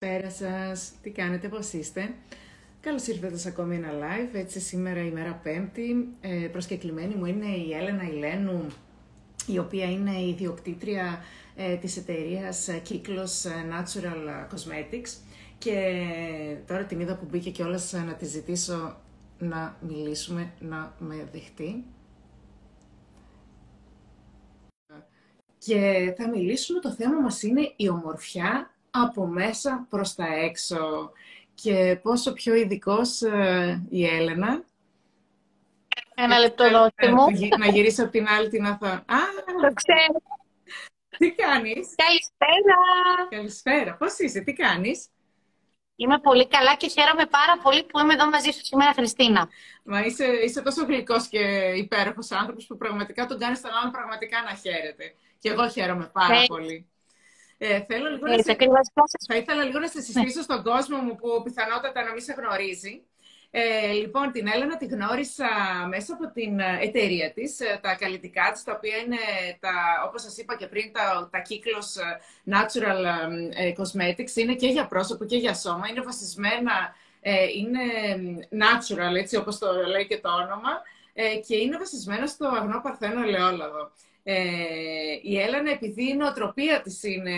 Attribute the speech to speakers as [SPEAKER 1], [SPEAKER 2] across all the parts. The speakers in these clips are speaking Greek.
[SPEAKER 1] Καλησπέρα σας, τι κάνετε, πώς είστε; Καλώς ήρθατε σε ακόμη ένα live, έτσι σήμερα ημέρα πέμπτη. Ε, προσκεκλημένη μου είναι η Έλενα Ηλένου, η οποία είναι η ιδιοκτήτρια ε, της εταιρείας ε, Κύκλος ε, Natural Cosmetics και τώρα την είδα που μπήκε και όλας να τη ζητήσω να μιλήσουμε, να με δεχτεί. Και θα μιλήσουμε, το θέμα μας είναι η ομορφιά από μέσα προς τα έξω. Και πόσο πιο ειδικός ε, η Έλενα.
[SPEAKER 2] Ένα λεπτό δώστε μου.
[SPEAKER 1] Να γυρίσω από την άλλη την οθόνη. Α,
[SPEAKER 2] το ξέρω.
[SPEAKER 1] Τι κάνεις;
[SPEAKER 2] Καλησπέρα.
[SPEAKER 1] Καλησπέρα. Πώς είσαι, τι κάνεις;
[SPEAKER 2] Είμαι πολύ καλά και χαίρομαι πάρα πολύ που είμαι εδώ μαζί σου σήμερα, Χριστίνα.
[SPEAKER 1] Μα είσαι, είσαι τόσο γλυκός και υπέροχος άνθρωπος που πραγματικά τον κάνεις τον άλλον πραγματικά να χαίρεται. Και εγώ χαίρομαι πάρα ε, πολύ. Ε, θέλω λίγο να σε... Θα ήθελα λίγο να σε συστήσω στον κόσμο μου που πιθανότατα να μην σε γνωρίζει. Ε, λοιπόν, την Έλενα τη γνώρισα μέσα από την εταιρεία της, ε, τα καλλιτικά της, τα οποία είναι, τα, όπως σας είπα και πριν, τα, τα κύκλος ε, Natural ε, Cosmetics, είναι και για πρόσωπο και για σώμα, είναι βασισμένα, είναι natural, έτσι όπως το λέει και το όνομα, και είναι βασισμένα στο αγνό παρθένο ελαιόλαδο. Ε, η Έλενα, επειδή η νοοτροπία της είναι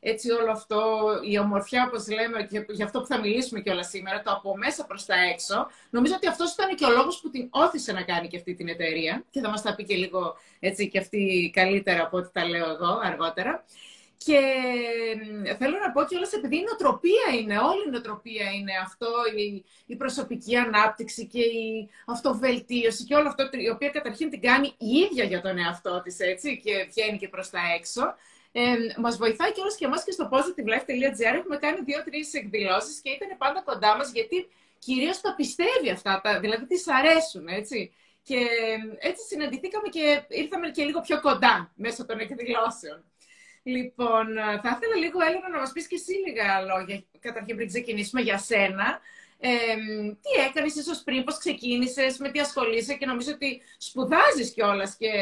[SPEAKER 1] έτσι όλο αυτό, η ομορφιά, όπως λέμε, και γι' αυτό που θα μιλήσουμε και όλα σήμερα, το από μέσα προς τα έξω, νομίζω ότι αυτός ήταν και ο λόγος που την όθησε να κάνει και αυτή την εταιρεία και θα μας τα πει και λίγο έτσι και αυτή καλύτερα από ό,τι τα λέω εγώ αργότερα. Και θέλω να πω κιόλας επειδή η νοοτροπία είναι, όλη η νοοτροπία είναι αυτό, η, η προσωπική ανάπτυξη και η αυτοβελτίωση και όλο αυτό, η οποία καταρχήν την κάνει η ίδια για τον εαυτό της, έτσι, και βγαίνει και προς τα έξω. Ε, μας βοηθάει κιόλας και εμάς και στο positivelife.gr έχουμε κάνει δύο-τρεις εκδηλώσεις και ήταν πάντα κοντά μας γιατί κυρίως τα πιστεύει αυτά, τα, δηλαδή τις αρέσουν, έτσι. Και έτσι συναντηθήκαμε και ήρθαμε και λίγο πιο κοντά μέσω των εκδηλώσεων. Λοιπόν, ε, θα ήθελα λίγο, Έλενα, να μας πεις και εσύ λίγα λόγια, καταρχήν πριν ξεκινήσουμε για σένα. Ε, τι έκανες ίσως πριν, πώς ξεκίνησες, με τι ασχολείσαι και νομίζω ότι σπουδάζεις κιόλας και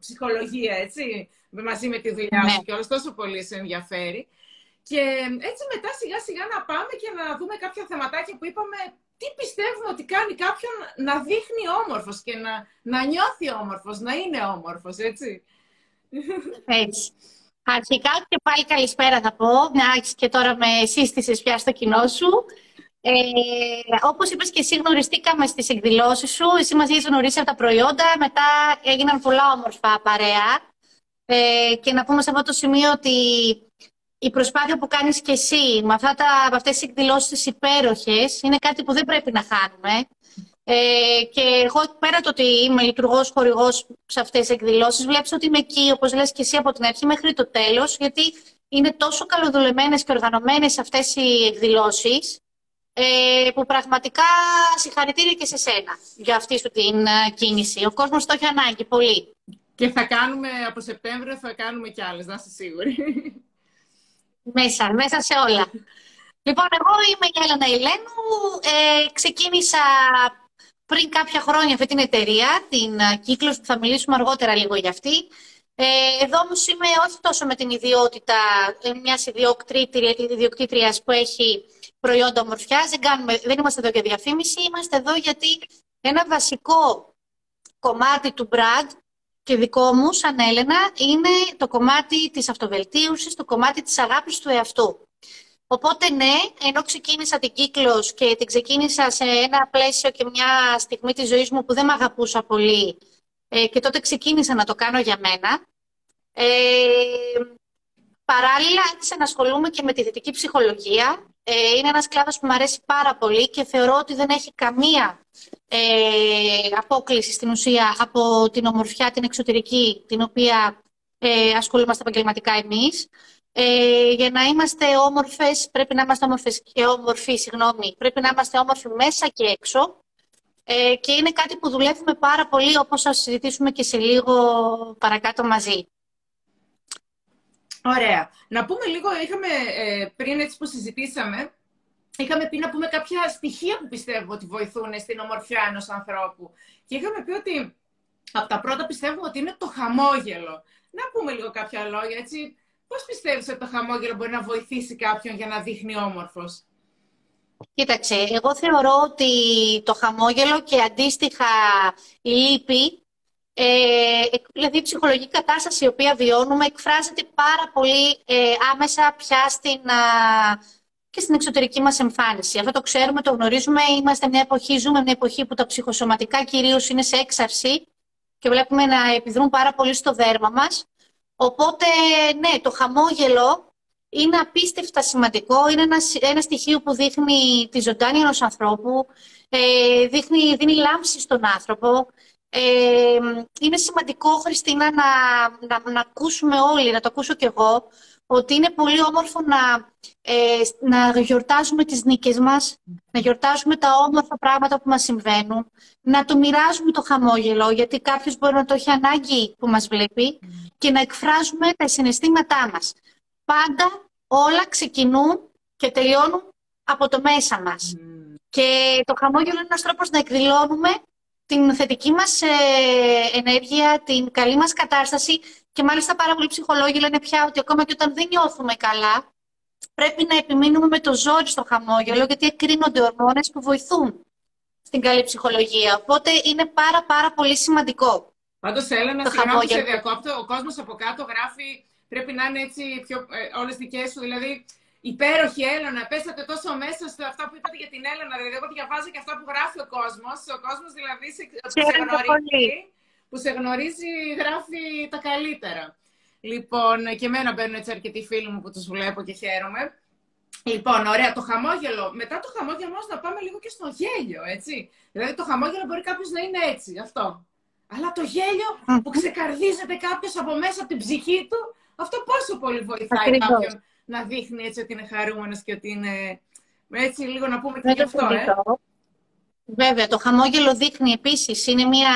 [SPEAKER 1] ψυχολογία, έτσι, μαζί με τη δουλειά σου ναι. κιόλας, τόσο πολύ σε ενδιαφέρει. Και έτσι μετά σιγά σιγά να πάμε και να δούμε κάποια θεματάκια που είπαμε τι πιστεύουμε ότι κάνει κάποιον να δείχνει όμορφος και να, να νιώθει όμορφος, να είναι όμορφος, έτσι.
[SPEAKER 2] Έτσι. Αρχικά και πάλι καλησπέρα θα πω, μια και τώρα με σύστησες πια στο κοινό σου. Ε, όπως είπες και εσύ γνωριστήκαμε στις εκδηλώσεις σου, εσύ μας είχες γνωρίσει από τα προϊόντα, μετά έγιναν πολλά όμορφα παρέα. Ε, και να πούμε σε αυτό το σημείο ότι η προσπάθεια που κάνεις και εσύ με, αυτά τα, με αυτές τις εκδηλώσεις υπέροχες είναι κάτι που δεν πρέπει να χάνουμε. Ε, και εγώ πέρα το ότι είμαι λειτουργός χορηγός σε αυτές τις εκδηλώσεις, βλέπω ότι είμαι εκεί, όπως λες και εσύ από την αρχή μέχρι το τέλος, γιατί είναι τόσο καλοδουλεμένες και οργανωμένες αυτές οι εκδηλώσεις, ε, που πραγματικά συγχαρητήρια και σε σένα για αυτή σου την ε, κίνηση. Ο κόσμος το έχει ανάγκη πολύ.
[SPEAKER 1] Και θα κάνουμε από Σεπτέμβριο, θα κάνουμε κι άλλες, να είσαι σίγουρη.
[SPEAKER 2] Μέσα, μέσα σε όλα. Λοιπόν, εγώ είμαι η Έλενα Ηλένου. Ε, ξεκίνησα πριν κάποια χρόνια αυτή την εταιρεία, την ε, Κύκλος, που θα μιλήσουμε αργότερα λίγο για αυτή. Ε, εδώ όμως είμαι όχι τόσο με την ιδιότητα ε, μιας ιδιοκτήτριας που έχει προϊόντα ομορφιά. Δεν, δεν είμαστε εδώ για διαφήμιση. Είμαστε εδώ γιατί ένα βασικό κομμάτι του brand και δικό μου, σαν Έλενα, είναι το κομμάτι της αυτοβελτίωσης, το κομμάτι της αγάπης του εαυτού. Οπότε ναι, ενώ ξεκίνησα την κύκλος και την ξεκίνησα σε ένα πλαίσιο και μια στιγμή της ζωής μου που δεν με αγαπούσα πολύ ε, και τότε ξεκίνησα να το κάνω για μένα. Ε, παράλληλα άρχισα να ασχολούμαι και με τη δυτική ψυχολογία. Ε, είναι ένας κλάδος που μου αρέσει πάρα πολύ και θεωρώ ότι δεν έχει καμία ε, απόκληση στην ουσία από την ομορφιά, την εξωτερική, την οποία ε, ασχολούμαστε επαγγελματικά εμείς. Ε, για να είμαστε όμορφες, πρέπει να είμαστε όμορφες και όμορφοι, συγγνώμη, πρέπει να είμαστε όμορφοι μέσα και έξω. Ε, και είναι κάτι που δουλεύουμε πάρα πολύ, όπως θα συζητήσουμε και σε λίγο παρακάτω μαζί.
[SPEAKER 1] Ωραία. Να πούμε λίγο, είχαμε ε, πριν έτσι που συζητήσαμε, είχαμε πει να πούμε κάποια στοιχεία που πιστεύω ότι βοηθούν στην ομορφιά ενός ανθρώπου. Και είχαμε πει ότι από τα πρώτα πιστεύουμε ότι είναι το χαμόγελο. Να πούμε λίγο κάποια λόγια, έτσι, πώς πιστεύεις ότι το χαμόγελο μπορεί να βοηθήσει κάποιον για να δείχνει όμορφος;
[SPEAKER 2] Κοίταξε, εγώ θεωρώ ότι το χαμόγελο και αντίστοιχα η λύπη, ε, δηλαδή η ψυχολογική κατάσταση η οποία βιώνουμε, εκφράζεται πάρα πολύ ε, άμεσα πια στην, και στην εξωτερική μας εμφάνιση. Αυτό το ξέρουμε, το γνωρίζουμε. Είμαστε μια εποχή, ζούμε μια εποχή που τα ψυχοσωματικά κυρίως είναι σε έξαρση και βλέπουμε να επιδρούν πάρα πολύ στο δέρμα μας. Οπότε, ναι, το χαμόγελο είναι απίστευτα σημαντικό. Είναι ένα, ένα στοιχείο που δείχνει τη ζωντάνη ενός ανθρώπου, ε, δείχνει, δίνει λάμψη στον άνθρωπο. Ε, είναι σημαντικό, Χριστίνα, να, να, να ακούσουμε όλοι, να το ακούσω κι εγώ, ότι είναι πολύ όμορφο να, ε, να γιορτάζουμε τις νίκες μας, να γιορτάζουμε τα όμορφα πράγματα που μας συμβαίνουν, να το μοιράζουμε το χαμόγελο, γιατί κάποιος μπορεί να το έχει ανάγκη που μας βλέπει και να εκφράζουμε τα συναισθήματά μας. Πάντα όλα ξεκινούν και τελειώνουν από το μέσα μας. Και το χαμόγελο είναι ένας τρόπος να εκδηλώνουμε την θετική μας ε, ενέργεια, την καλή μας κατάσταση και μάλιστα πάρα πολλοί ψυχολόγοι λένε πια ότι ακόμα και όταν δεν νιώθουμε καλά, πρέπει να επιμείνουμε με το ζόρι στο χαμόγελο, γιατί εκρίνονται ορμόνες που βοηθούν στην καλή ψυχολογία. Οπότε είναι πάρα πάρα πολύ σημαντικό.
[SPEAKER 1] Πάντως, Έλενα, συγγνώμη σε διακόπτω, ο κόσμος από κάτω γράφει πρέπει να είναι έτσι πιο, ε, όλες δικές σου, δηλαδή υπέροχη Έλενα, πέσατε τόσο μέσα σε αυτά που είπατε για την Έλενα, δηλαδή εγώ διαβάζω και αυτά που γράφει ο κόσμος, ο κόσμος δηλαδή σε, σε γνωρίζει, που σε γνωρίζει γράφει τα καλύτερα. Λοιπόν, και εμένα μπαίνουν έτσι αρκετοί φίλοι μου που τους βλέπω και χαίρομαι. Λοιπόν, ωραία, το χαμόγελο. Μετά το χαμόγελο όμως να πάμε λίγο και στο γέλιο, έτσι. Δηλαδή το χαμόγελο μπορεί κάποιος να είναι έτσι, αυτό. Αλλά το γέλιο που ξεκαρδίζεται κάποιος από μέσα από την ψυχή του, αυτό πόσο πολύ βοηθάει Ακριβώς. κάποιον να δείχνει έτσι ότι είναι χαρούμενος και ότι είναι... Έτσι λίγο να πούμε και γι' αυτό, ε.
[SPEAKER 2] Βέβαια, το χαμόγελο δείχνει επίσης, είναι μια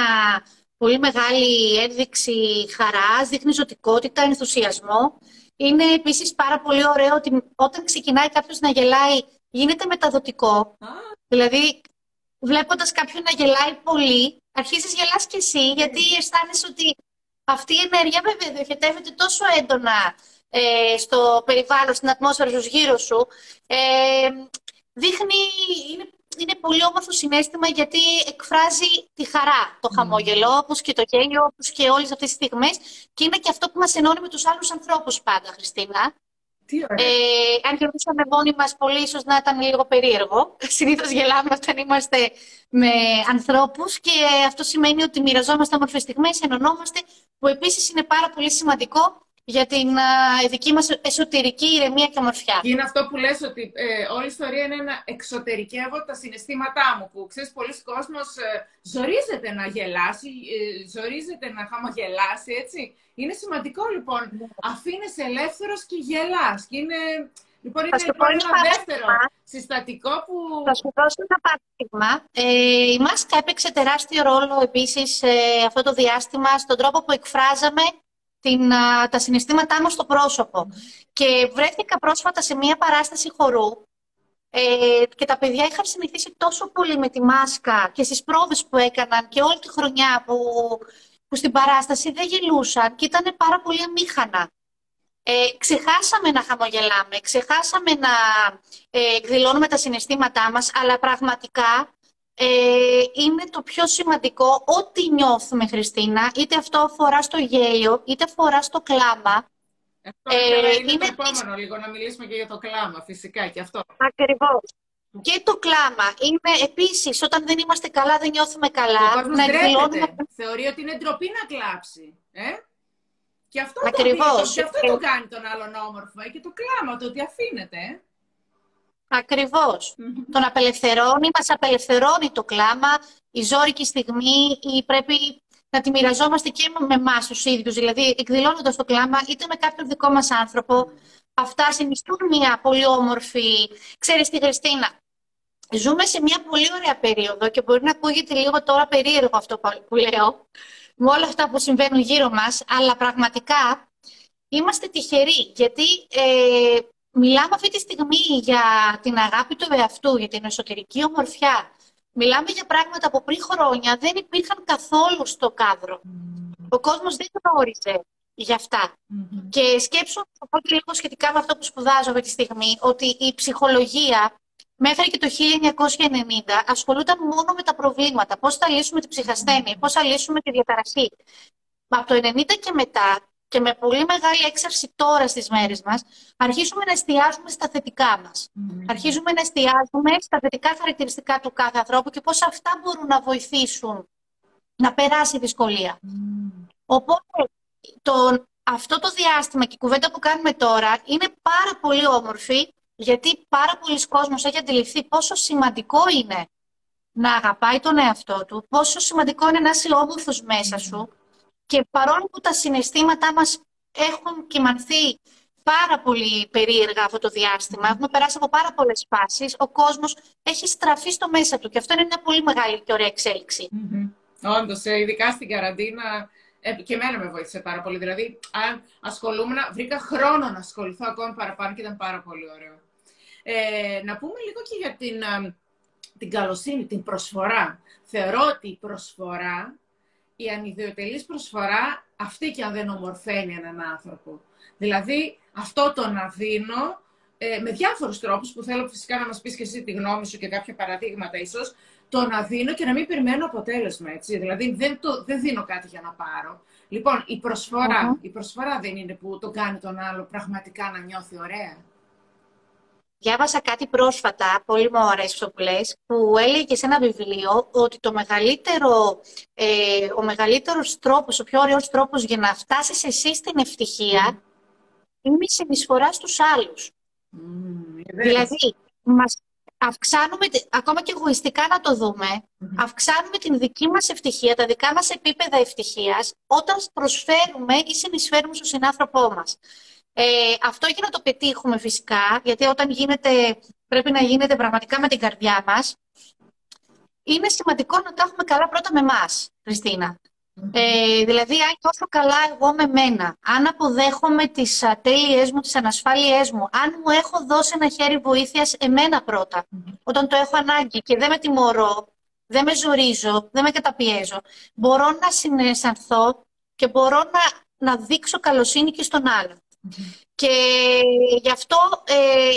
[SPEAKER 2] πολύ μεγάλη ένδειξη χαράς, δείχνει ζωτικότητα, ενθουσιασμό. Είναι επίσης πάρα πολύ ωραίο ότι όταν ξεκινάει κάποιος να γελάει, γίνεται μεταδοτικό. Δηλαδή, βλέποντας κάποιον να γελάει πολύ, αρχίζεις γελάς κι εσύ, γιατί αισθάνεσαι ότι αυτή η ενέργεια βέβαια διοχετεύεται τόσο έντονα ε, στο περιβάλλον, στην ατμόσφαιρα σου γύρω σου. Ε, δείχνει, είναι, είναι πολύ όμορφο συνέστημα γιατί εκφράζει τη χαρά, το χαμόγελο, mm. όπως και το γέλιο, όπως και όλες αυτές τις στιγμές. Και είναι και αυτό που μας ενώνει με τους άλλους ανθρώπους πάντα, Χριστίνα.
[SPEAKER 1] Τι ωραία.
[SPEAKER 2] Ε, αν γελούσαμε μόνοι μας, πολύ ίσως να ήταν λίγο περίεργο. Συνήθως γελάμε όταν είμαστε με ανθρώπους και αυτό σημαίνει ότι μοιραζόμαστε όμορφες στιγμές, ενωνόμαστε, που επίσης είναι πάρα πολύ σημαντικό για την uh, δική μας εσωτερική ηρεμία και ομορφιά.
[SPEAKER 1] Και είναι αυτό που λες ότι ε, όλη η ιστορία είναι να εξωτερικεύω τα συναισθήματά μου, που ξέρεις, πολλοί κόσμος ε, ζορίζεται να γελάσει, ε, ζορίζεται να χαμογελάσει, έτσι. Είναι σημαντικό, λοιπόν, ναι. αφήνεσαι ελεύθερος και γελάς. Και είναι... Λοιπόν, είναι λοιπόν ένα δεύτερο συστατικό που...
[SPEAKER 2] Θα σου δώσω ένα παράδειγμα. Ε, η μάσκα έπαιξε τεράστιο ρόλο επίσης ε, αυτό το διάστημα στον τρόπο που εκφράζαμε την, τα συναισθήματά μας στο πρόσωπο. Και βρέθηκα πρόσφατα σε μία παράσταση χορού ε, και τα παιδιά είχαν συνηθίσει τόσο πολύ με τη μάσκα και στις πρόβες που έκαναν και όλη τη χρονιά που, που στην παράσταση δεν γελούσαν και ήταν πάρα πολύ αμήχανα. Ε, ξεχάσαμε να χαμογελάμε, ξεχάσαμε να ε, εκδηλώνουμε τα συναισθήματά μας, αλλά πραγματικά ε, είναι το πιο σημαντικό ό,τι νιώθουμε, Χριστίνα, είτε αυτό αφορά στο γέλιο, είτε αφορά στο κλάμα.
[SPEAKER 1] Αυτό ε, είναι, είναι το επόμενο λίγο, να μιλήσουμε και για το κλάμα, φυσικά, και αυτό.
[SPEAKER 2] Ακριβώς. Και το κλάμα είναι επίσης, όταν δεν είμαστε καλά, δεν νιώθουμε καλά.
[SPEAKER 1] Ο να εκδηλώνουμε... Θεωρεί ότι είναι ντροπή να κλάψει. Ε; Και αυτό, Ακριβώς. Το, και αυτό το κάνει τον άλλον όμορφο. Ε; Και το κλάμα, το ότι αφήνεται. Ε;
[SPEAKER 2] Ακριβώς. Τον απελευθερώνει, μας απελευθερώνει το κλάμα, η ζώρικη στιγμή, ή πρέπει να τη μοιραζόμαστε και με εμάς τους ίδιους. Δηλαδή, εκδηλώνοντας το κλάμα, είτε με κάποιον δικό μας άνθρωπο, αυτά συνιστούν μια πολύ όμορφη. Ξέρεις τη Χριστίνα. Ζούμε σε μια πολύ ωραία περίοδο και μπορεί να ακούγεται λίγο τώρα περίεργο αυτό που λέω, με όλα αυτά που συμβαίνουν γύρω μας, αλλά πραγματικά είμαστε τυχεροί, γιατί ε, Μιλάμε αυτή τη στιγμή για την αγάπη του εαυτού, για την εσωτερική ομορφιά. Μιλάμε για πράγματα που πριν χρόνια δεν υπήρχαν καθόλου στο κάδρο. Ο κόσμος δεν γνώριζε για αυτα Και σκέψου, θα πω και λίγο σχετικά με αυτό που σπουδάζω αυτή τη στιγμή, ότι η ψυχολογία μέχρι και το 1990 ασχολούνταν μόνο με τα προβλήματα. Πώς θα λύσουμε την ψυχασθένεια, πώς θα λύσουμε τη διαταραχή. Από το 90 και μετά και με πολύ μεγάλη έξαρση τώρα στις μέρες μας, αρχίζουμε να εστιάζουμε στα θετικά μας. Αρχίζουμε να εστιάζουμε στα θετικά χαρακτηριστικά του κάθε ανθρώπου και πώς αυτά μπορούν να βοηθήσουν να περάσει η δυσκολία. Οπότε, το, αυτό το διάστημα και η κουβέντα που κάνουμε τώρα είναι πάρα πολύ όμορφη, γιατί πάρα πολλοί κόσμος έχει αντιληφθεί πόσο σημαντικό είναι να αγαπάει τον εαυτό του, πόσο σημαντικό είναι να είσαι όμορφος μέσα σου και παρόλο που τα συναισθήματά μας έχουν κυμανθεί πάρα πολύ περίεργα αυτό το διάστημα, έχουμε περάσει από πάρα πολλές φάσεις, ο κόσμος έχει στραφεί στο μέσα του και αυτό είναι μια πολύ μεγάλη και ωραία εξέλιξη.
[SPEAKER 1] Όντως, ε, ειδικά στην καραντίνα, ε, και εμένα με βοήθησε πάρα πολύ. Δηλαδή, αν ασχολούμαι, βρήκα χρόνο να ασχοληθώ ακόμη παραπάνω και ήταν πάρα πολύ ωραίο. Ε, να πούμε λίγο και για την, την καλοσύνη, την προσφορά. Θεωρώ ότι η προσφορά, η ανιδιοτελής προσφορά, αυτή και αν δεν ομορφαίνει έναν άνθρωπο. Δηλαδή, αυτό το να δίνω, ε, με διάφορους τρόπους που θέλω φυσικά να μας πεις και εσύ τη γνώμη σου και κάποια παραδείγματα ίσως, το να δίνω και να μην περιμένω αποτέλεσμα, έτσι. Δηλαδή δεν, το, δεν δίνω κάτι για να πάρω. Λοιπόν, η προσφορα η προσφορά δεν είναι που το κάνει τον άλλο πραγματικά να νιώθει ωραία.
[SPEAKER 2] Διάβασα κάτι πρόσφατα, πολύ μου αρέσει αυτό που λες, που έλεγε σε ένα βιβλίο ότι το μεγαλύτερο, ε, ο μεγαλύτερος τρόπος, ο πιο ωραίος τρόπος για να φτάσεις εσύ στην ευτυχία είναι η συνεισφορά στους άλλους. δηλαδή, μας αυξάνουμε, ακόμα και εγωιστικά να το δούμε, αυξάνουμε την δική μας ευτυχία, τα δικά μας επίπεδα ευτυχίας, όταν προσφέρουμε ή συνεισφέρουμε στον συνάνθρωπό μας. Ε, αυτό για να το πετύχουμε φυσικά, γιατί όταν γίνεται, πρέπει να γίνεται πραγματικά με την καρδιά μας, είναι σημαντικό να το έχουμε καλά πρώτα με εμάς, Χριστίνα. Ε, δηλαδή, αν νιώθω καλά εγώ με μένα, αν αποδέχομαι τις ατέλειές μου, τις ανασφάλειές μου, αν μου έχω δώσει ένα χέρι βοήθειας εμένα όταν το έχω ανάγκη και δεν με τιμωρώ, δεν με ζορίζω, δεν με καταπιέζω, μπορώ να συναισθανθώ και μπορώ να, να δείξω καλοσύνη και στον άλλο. Και γι' αυτό ε,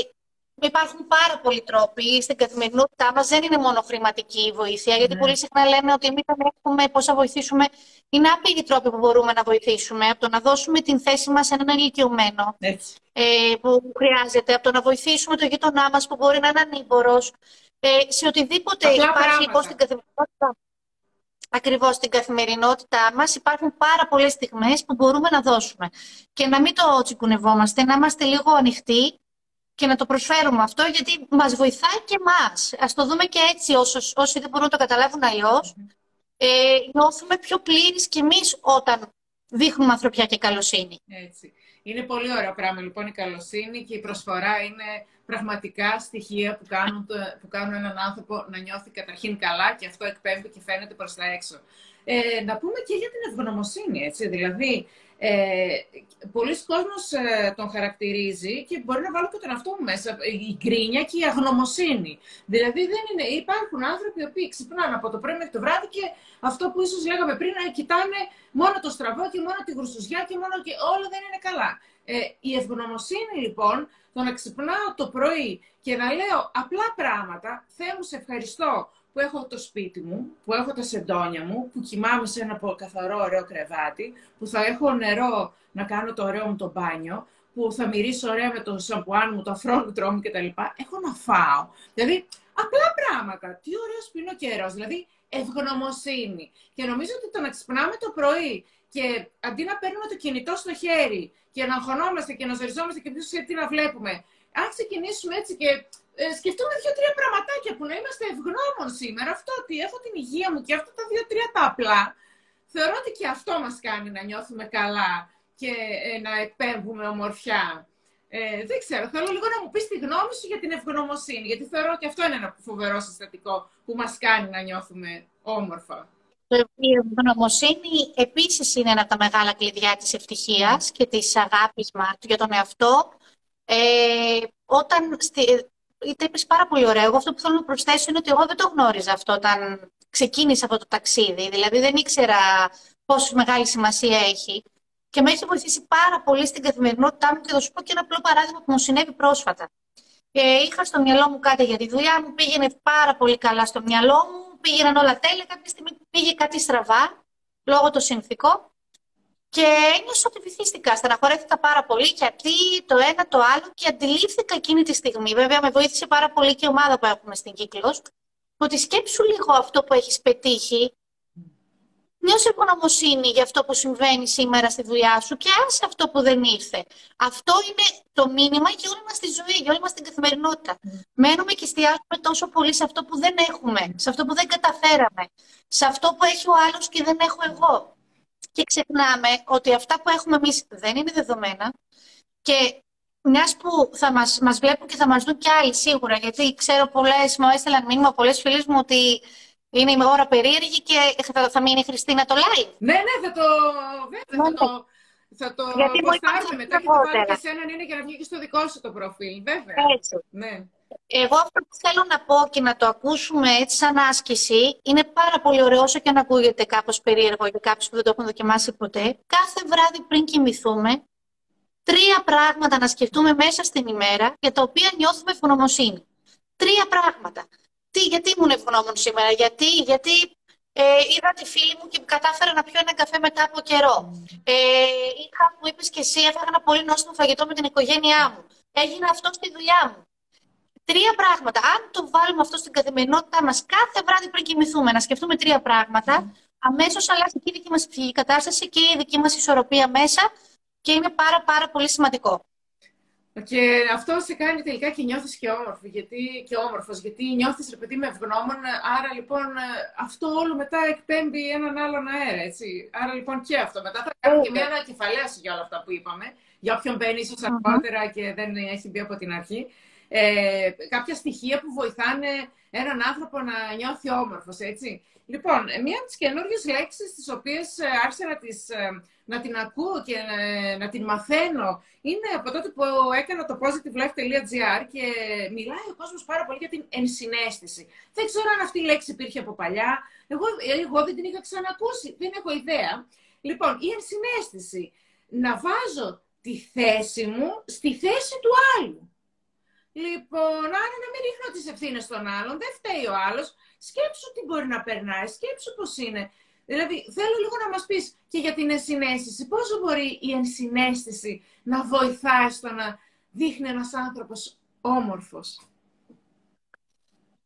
[SPEAKER 2] Υπάρχουν πάρα πολλοί τρόποι στην καθημερινότητά μας. Δεν είναι μόνο χρηματική η βοήθεια, γιατί ναι. πολύ συχνά λέμε ότι εμεί δεν έχουμε πώς θα βοηθήσουμε. Είναι άπειροι τρόποι που μπορούμε να βοηθήσουμε. Από το να δώσουμε την θέση μας σε έναν ηλικιωμένο ε, που χρειάζεται, από το να βοηθήσουμε το γείτονά μας που μπορεί να είναι ανήμπορος. Ε, σε οτιδήποτε Απλά υπάρχει λοιπόν στην καθημερινότητα. Ακριβώς στην καθημερινότητά μας υπάρχουν πάρα πολλές στιγμές που μπορούμε να δώσουμε. Και να μην το τσικουνευόμαστε, να είμαστε λίγο ανοιχτοί και να το προσφέρουμε αυτό, γιατί μας βοηθάει και εμάς. Ας το δούμε και έτσι, όσοι, όσοι δεν μπορούν να το καταλάβουν αλλιώς. Ε, νιώθουμε πιο πλήρεις κι εμείς όταν δείχνουμε ανθρωπιά και καλοσύνη.
[SPEAKER 1] Έτσι. Είναι πολύ ωραίο πράγμα λοιπόν η καλοσύνη και η προσφορά είναι πραγματικά στοιχεία που κάνουν, το, που κάνουν έναν άνθρωπο να νιώθει καταρχήν καλά και αυτό εκπέμπει και φαίνεται προς τα έξω. Ε, να πούμε και για την ευγνωμοσύνη, έτσι, δηλαδή ε, πολλοί κόσμος ε, τον χαρακτηρίζει και μπορεί να βάλω και τον αυτό μου μέσα, η γκρίνια και η αγνωμοσύνη. Δηλαδή δεν είναι, υπάρχουν άνθρωποι που ξυπνάνε από το πρωί μέχρι το βράδυ και αυτό που ίσως λέγαμε πριν, να κοιτάνε μόνο το στραβό και μόνο τη γρουσουζιά και μόνο και όλα δεν είναι καλά. Ε, η ευγνωμοσύνη λοιπόν, το να ξυπνάω το πρωί και να λέω απλά πράγματα, Θεέ μου σε ευχαριστώ που έχω το σπίτι μου, που έχω τα σεντόνια μου, που κοιμάμαι σε ένα καθαρό ωραίο κρεβάτι, που θα έχω νερό να κάνω το ωραίο μου το μπάνιο, που θα μυρίσω ωραία με το σαμπουάν μου, το αφρόλουτρό μου κτλ. Έχω να φάω. Δηλαδή, απλά πράγματα. Τι ωραίος που είναι ο καιρός. Δηλαδή, ευγνωμοσύνη. Και νομίζω ότι το να ξυπνάμε το πρωί και αντί να παίρνουμε το κινητό στο χέρι και να αγχωνόμαστε και να ζοριζόμαστε και ποιος τι να βλέπουμε, αν ξεκινήσουμε έτσι και ε, σκεφτούμε δύο-τρία πραγματάκια που να είμαστε ευγνώμων σήμερα. Αυτό ότι έχω την υγεία μου και αυτά τα δύο-τρία τα απλά. Θεωρώ ότι και αυτό μας κάνει να νιώθουμε καλά και ε, να εκπέμπουμε ομορφιά. Ε, δεν ξέρω, θέλω λίγο να μου πεις τη γνώμη σου για την ευγνωμοσύνη, γιατί θεωρώ ότι αυτό είναι ένα φοβερό συστατικό που μας κάνει να νιώθουμε όμορφα.
[SPEAKER 2] Η ευγνωμοσύνη επίσης είναι ένα από τα μεγάλα κλειδιά της ευτυχίας και της αγάπης μας για τον εαυτό. Ε, όταν είτε είπες πάρα πολύ ωραία. Εγώ αυτό που θέλω να προσθέσω είναι ότι εγώ δεν το γνώριζα αυτό όταν ξεκίνησα αυτό το ταξίδι. Δηλαδή δεν ήξερα πόσο μεγάλη σημασία έχει. και με έχει βοηθήσει πάρα πολύ στην καθημερινότητά μου και θα σου πω και ένα απλό παράδειγμα που μου συνέβη πρόσφατα. Ε, είχα στο μυαλό μου κάτι για τη δουλειά μου, πήγαινε πάρα πολύ καλά στο μυαλό μου, πήγαιναν όλα τέλεια, κάποια στιγμή πήγε κάτι στραβά, λόγω το συνθήκο και ένιωσα ότι βυθίστηκα, στεναχωρέθηκα πάρα πολύ γιατί το ένα το άλλο και αντιλήφθηκα εκείνη τη στιγμή. Βέβαια, με βοήθησε πάρα πολύ και η ομάδα που έχουμε στην κύκλος. Ότι σκέψου λίγο αυτό που έχεις πετύχει Νιώσε ευγνωμοσύνη για αυτό που συμβαίνει σήμερα στη δουλειά σου και άσε αυτό που δεν ήρθε. Αυτό είναι το μήνυμα για όλη μας τη ζωή, για όλη μας την καθημερινότητα. Mm. Μένουμε και εστιάζουμε τόσο πολύ σε αυτό που δεν έχουμε, σε αυτό που δεν καταφέραμε, σε αυτό που έχει ο άλλος και δεν έχω εγώ. Και ξεχνάμε ότι αυτά που έχουμε εμείς δεν είναι δεδομένα και μιας που θα μας, μας βλέπουν και θα μας δουν κι άλλοι σίγουρα, γιατί ξέρω πολλές, μου έστειλαν μήνυμα πολλές φίλες μου ότι είναι η ώρα περίεργη και θα, θα μείνει η Χριστίνα το live.
[SPEAKER 1] Ναι, ναι, θα το. Βέβαια, θα το. Θα το Γιατί ποστάρουμε μετά και θα βάλουμε σε έναν είναι για να βγει και στο δικό σου το προφίλ, βέβαια.
[SPEAKER 2] Έτσι. Ναι. Εγώ αυτό που θέλω να πω και να το ακούσουμε έτσι σαν άσκηση είναι πάρα πολύ ωραίο όσο και να ακούγεται κάπως περίεργο για κάποιους που δεν το έχουν δοκιμάσει ποτέ. Κάθε βράδυ πριν κοιμηθούμε, τρία πράγματα να σκεφτούμε μέσα στην ημέρα για τα οποία νιώθουμε ευγνωμοσύνη. Τρία πράγματα τι, γιατί ήμουν ευγνώμων σήμερα, γιατί, γιατί ε, είδα τη φίλη μου και κατάφερα να πιω ένα καφέ μετά από καιρό. Ε, είχα, που είπες και εσύ, έφαγα ένα πολύ νόστιμο φαγητό με την οικογένειά μου. Έγινε αυτό στη δουλειά μου. Τρία πράγματα. Αν το βάλουμε αυτό στην καθημερινότητά μας κάθε βράδυ πριν κοιμηθούμε, να σκεφτούμε τρία πράγματα, αμέσως αλλάζει και η δική μας ψυχική κατάσταση και η δική μας ισορροπία μέσα και είναι πάρα πάρα πολύ σημαντικό.
[SPEAKER 1] Και αυτό σε κάνει τελικά και νιώθεις και όμορφο, γιατί, και όμορφος, γιατί νιώθεις ρε παιδί με ευγνώμων, άρα λοιπόν αυτό όλο μετά εκπέμπει έναν άλλον αέρα, έτσι. Άρα λοιπόν και αυτό. Μετά θα κάνουμε και μια ανακεφαλαίωση για όλα αυτά που είπαμε, για όποιον μπαίνει ίσως αργότερα και δεν έχει μπει από την αρχή. Ε, κάποια στοιχεία που βοηθάνε έναν άνθρωπο να νιώθει όμορφος, έτσι. Λοιπόν, μία από τις καινούργιες λέξεις τις οποίες ε, άρχισα να, τις, ε, να την ακούω και ε, να, την μαθαίνω είναι από τότε που έκανα το positivelife.gr και μιλάει ο κόσμος πάρα πολύ για την ενσυναίσθηση. Δεν ξέρω αν αυτή η λέξη υπήρχε από παλιά. Εγώ, εγώ δεν την είχα ξανακούσει. Δεν έχω ιδέα. Λοιπόν, η ενσυναίσθηση. Να βάζω τη θέση μου στη θέση του άλλου. Λοιπόν, άρα να μην ρίχνω τις ευθύνες στον άλλον, δεν φταίει ο άλλος. Σκέψου τι μπορεί να περνάει, σκέψου πώς είναι. Δηλαδή, θέλω λίγο να μας πεις και για την ενσυναίσθηση. Πόσο μπορεί η ενσυναίσθηση να βοηθάει στο να δείχνει ένας άνθρωπος όμορφος;